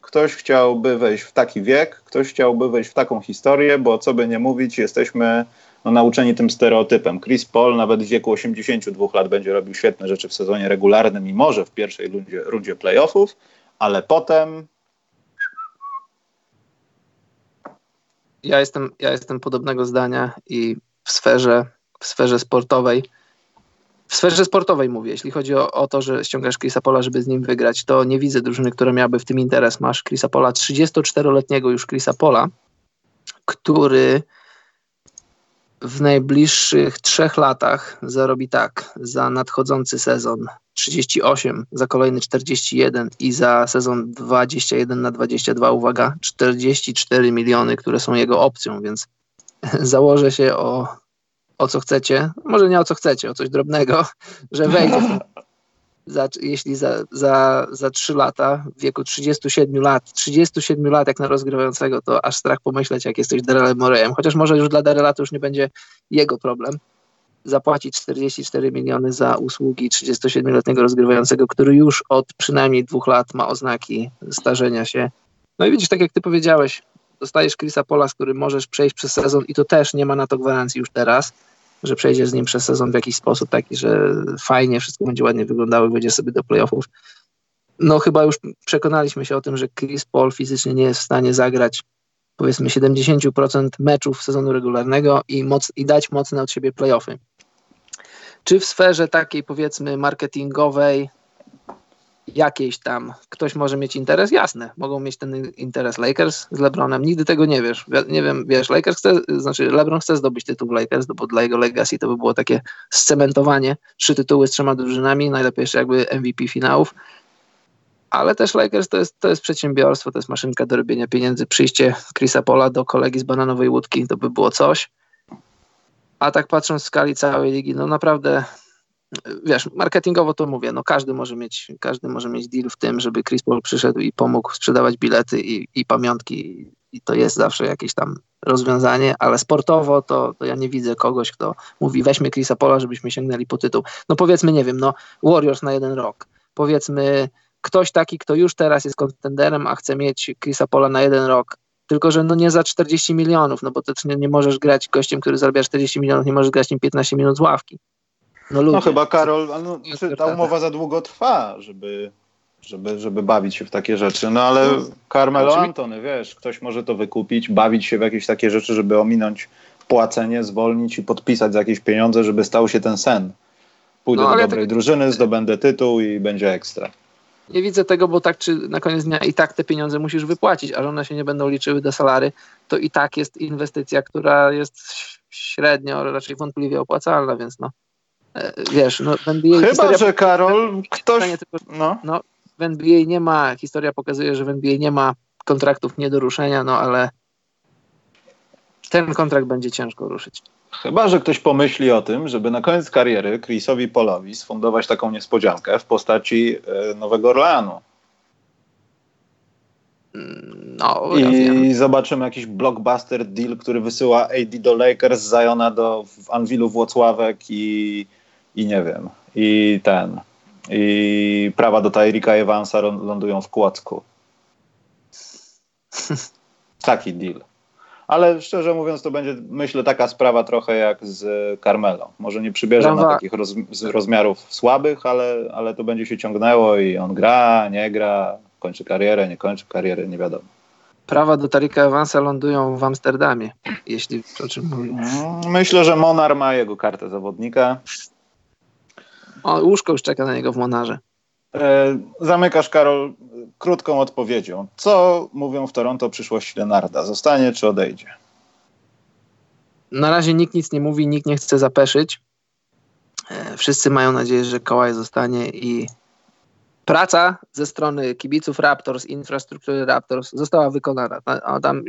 ktoś chciałby wejść w taki wiek, ktoś chciałby wejść w taką historię, bo co by nie mówić, jesteśmy no, nauczeni tym stereotypem. Chris Paul nawet w wieku 82 lat będzie robił świetne rzeczy w sezonie regularnym i może w pierwszej rundzie, rundzie playoffów, ale potem ja jestem, ja jestem podobnego zdania i w sferze, w sferze sportowej, w sferze sportowej mówię, jeśli chodzi o, o to, że ściągasz Chrisa Pola, żeby z nim wygrać, to nie widzę drużyny, która miałaby w tym interes. Masz Chrisa Pola, 34-letniego już Chrisa Pola, który w najbliższych trzech latach zarobi tak, za nadchodzący sezon 38, za kolejny 41 i za sezon 21 na 22, uwaga, 44 miliony, które są jego opcją, więc założę się o, o co chcecie, może nie o co chcecie, o coś drobnego, że wejdzie za, jeśli za, za, za 3 lata, w wieku 37 lat, 37 lat jak na rozgrywającego, to aż strach pomyśleć, jak jesteś Darelem Morejem. Chociaż może już dla Darela to już nie będzie jego problem. Zapłacić 44 miliony za usługi 37-letniego rozgrywającego, który już od przynajmniej dwóch lat ma oznaki starzenia się. No i widzisz, tak jak ty powiedziałeś, dostajesz Chrisa Pola, z którym możesz przejść przez sezon i to też nie ma na to gwarancji już teraz że przejdzie z nim przez sezon w jakiś sposób taki, że fajnie wszystko będzie ładnie wyglądało będzie sobie do playoffów. No chyba już przekonaliśmy się o tym, że Chris Paul fizycznie nie jest w stanie zagrać powiedzmy 70% meczów sezonu regularnego i, moc, i dać mocne od siebie playoffy. Czy w sferze takiej powiedzmy marketingowej jakiejś tam, ktoś może mieć interes, jasne, mogą mieć ten interes Lakers z LeBronem, nigdy tego nie wiesz, nie wiem, wiesz, Lakers chce, znaczy LeBron chce zdobyć tytuł Lakers, bo dla jego legacy to by było takie scementowanie, trzy tytuły z trzema drużynami, najlepiej jeszcze jakby MVP finałów, ale też Lakers to jest, to jest przedsiębiorstwo, to jest maszynka do robienia pieniędzy, przyjście Chrisa Pola do kolegi z bananowej łódki, to by było coś, a tak patrząc w skali całej ligi, no naprawdę wiesz, marketingowo to mówię, no każdy może mieć, każdy może mieć deal w tym, żeby Chris Paul przyszedł i pomógł sprzedawać bilety i, i pamiątki i to jest zawsze jakieś tam rozwiązanie, ale sportowo to, to ja nie widzę kogoś, kto mówi weźmy Chrisa Pola, żebyśmy sięgnęli po tytuł. No powiedzmy, nie wiem, no Warriors na jeden rok. Powiedzmy ktoś taki, kto już teraz jest kontenderem, a chce mieć Chrisa Pola na jeden rok. Tylko, że no nie za 40 milionów, no bo też nie, nie możesz grać gościem, który zarabia 40 milionów, nie możesz grać nim 15 minut z ławki. No, ludzie. no chyba Karol, no, ta umowa za długo trwa, żeby, żeby, żeby bawić się w takie rzeczy. No ale no, Carmelo Antony, wiesz, ktoś może to wykupić, bawić się w jakieś takie rzeczy, żeby ominąć płacenie, zwolnić i podpisać za jakieś pieniądze, żeby stał się ten sen. Pójdę no, do dobrej tak... drużyny, zdobędę tytuł i będzie ekstra. Nie widzę tego, bo tak czy na koniec dnia i tak te pieniądze musisz wypłacić, a że one się nie będą liczyły do salary, to i tak jest inwestycja, która jest średnio, raczej wątpliwie opłacalna, więc no. E, wiesz, no w NBA... Chyba, że Karol, ktoś... Tylko, no. no. W NBA nie ma, historia pokazuje, że w NBA nie ma kontraktów nie do ruszenia, no ale ten kontrakt będzie ciężko ruszyć. Chyba, że ktoś pomyśli o tym, żeby na koniec kariery Chrisowi Polowi sfundować taką niespodziankę w postaci e, Nowego Orleanu. No, I ja zobaczymy jakiś blockbuster deal, który wysyła AD do Lakers, Zajona do Anwilu Włocławek i i nie wiem, i ten, i prawa do Tyrika Evansa lądują w Kłodzku. Taki deal. Ale szczerze mówiąc, to będzie, myślę, taka sprawa trochę jak z Carmelo. Może nie przybierze na takich roz, rozmiarów słabych, ale, ale to będzie się ciągnęło i on gra, nie gra, kończy karierę, nie kończy kariery, nie wiadomo. Prawa do Tarika Evansa lądują w Amsterdamie, jeśli o czym mówię. Myślę, że Monar ma jego kartę zawodnika. O, łóżko już czeka na niego w Monarze. E, zamykasz, Karol, krótką odpowiedzią. Co mówią w Toronto o przyszłości Lenarda? Zostanie czy odejdzie? Na razie nikt nic nie mówi, nikt nie chce zapeszyć. E, wszyscy mają nadzieję, że Kałaj zostanie i praca ze strony kibiców Raptors, infrastruktury Raptors została wykonana. A tam,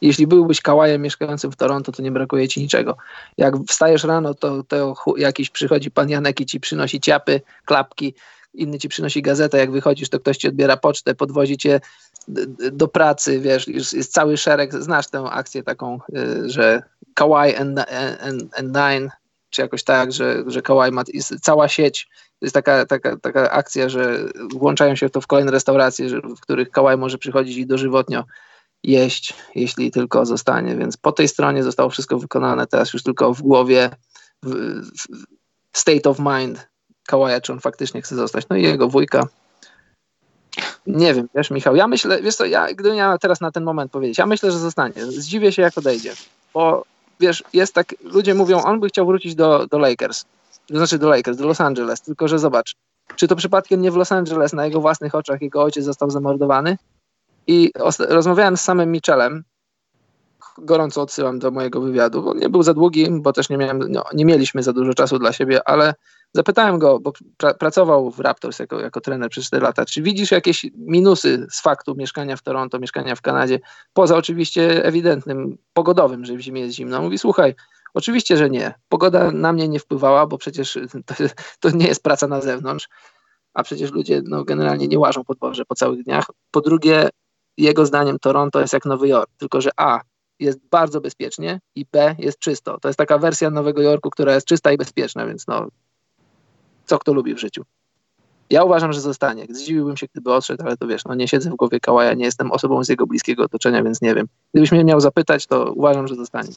jeśli byłbyś kałajem mieszkającym w Toronto, to nie brakuje ci niczego. Jak wstajesz rano, to, to jakiś przychodzi pan Janek i ci przynosi ciapy, klapki, inny ci przynosi gazetę, jak wychodzisz, to ktoś ci odbiera pocztę, podwozi cię do pracy, wiesz, jest cały szereg, znasz tę akcję taką, y, że Kawhi and, and, and Nine czy jakoś tak, że, że Kawhi ma, cała sieć, to jest taka, taka, taka akcja, że włączają się w to w kolejne restauracje, w których Kawhi może przychodzić i dożywotnio jeść, jeśli tylko zostanie, więc po tej stronie zostało wszystko wykonane, teraz już tylko w głowie w, w state of mind Kałaja, czy on faktycznie chce zostać, no i jego wujka. Nie wiem, wiesz Michał, ja myślę, wiesz co, ja, gdybym miał teraz na ten moment powiedzieć, ja myślę, że zostanie, zdziwię się jak odejdzie, bo wiesz, jest tak, ludzie mówią, on by chciał wrócić do, do Lakers, to znaczy do Lakers, do Los Angeles, tylko że zobacz, czy to przypadkiem nie w Los Angeles na jego własnych oczach jego ojciec został zamordowany? I rozmawiałem z samym Michelem, gorąco odsyłam do mojego wywiadu, bo nie był za długi, bo też nie, miałem, no, nie mieliśmy za dużo czasu dla siebie, ale zapytałem go, bo pra, pracował w Raptors jako, jako trener przez 4 lata, czy widzisz jakieś minusy z faktu mieszkania w Toronto, mieszkania w Kanadzie, poza oczywiście ewidentnym pogodowym, że w zimie jest zimno. Mówi, słuchaj, oczywiście, że nie. Pogoda na mnie nie wpływała, bo przecież to, to nie jest praca na zewnątrz, a przecież ludzie no, generalnie nie łażą po dworze po całych dniach. Po drugie, jego zdaniem Toronto jest jak Nowy Jork, tylko że A jest bardzo bezpiecznie i B jest czysto. To jest taka wersja Nowego Jorku, która jest czysta i bezpieczna, więc no, co kto lubi w życiu. Ja uważam, że zostanie. Zdziwiłbym się, gdyby odszedł, ale to wiesz, no nie siedzę w głowie Kałaja, nie jestem osobą z jego bliskiego otoczenia, więc nie wiem. Gdybyś mnie miał zapytać, to uważam, że zostanie.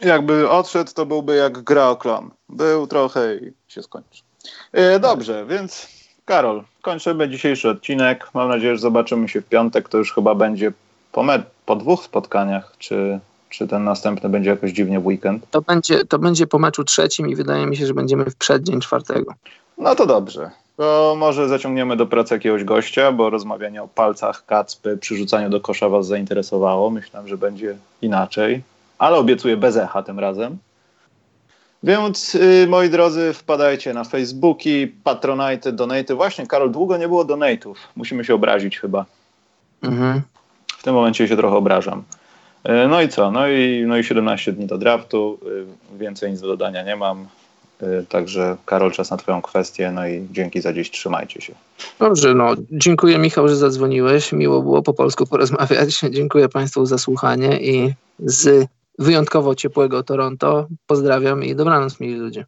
Jakby odszedł, to byłby jak gra o klon. Był trochę i się skończy. E, dobrze, więc Karol, kończymy dzisiejszy odcinek. Mam nadzieję, że zobaczymy się w piątek. To już chyba będzie po, me- po dwóch spotkaniach, czy, czy ten następny będzie jakoś dziwnie w weekend? To będzie, to będzie po meczu trzecim i wydaje mi się, że będziemy w przeddzień czwartego. No to dobrze. To może zaciągniemy do pracy jakiegoś gościa, bo rozmawianie o palcach kacpy, przyrzucaniu do kosza was zainteresowało. Myślałem, że będzie inaczej, ale obiecuję bez echa tym razem. Więc yy, moi drodzy, wpadajcie na Facebooki, Patronite, Donate. Właśnie, Karol, długo nie było donate'ów. Musimy się obrazić chyba. Mhm. W tym momencie się trochę obrażam. Yy, no i co? No i, no i 17 dni do draftu. Yy, więcej nic do dodania nie mam. Y, także Karol, czas na Twoją kwestię. No i dzięki za dziś. Trzymajcie się. Dobrze, no dziękuję Michał, że zadzwoniłeś. Miło było po polsku porozmawiać. Dziękuję Państwu za słuchanie i z wyjątkowo ciepłego Toronto. Pozdrawiam i dobranoc, mili ludzie.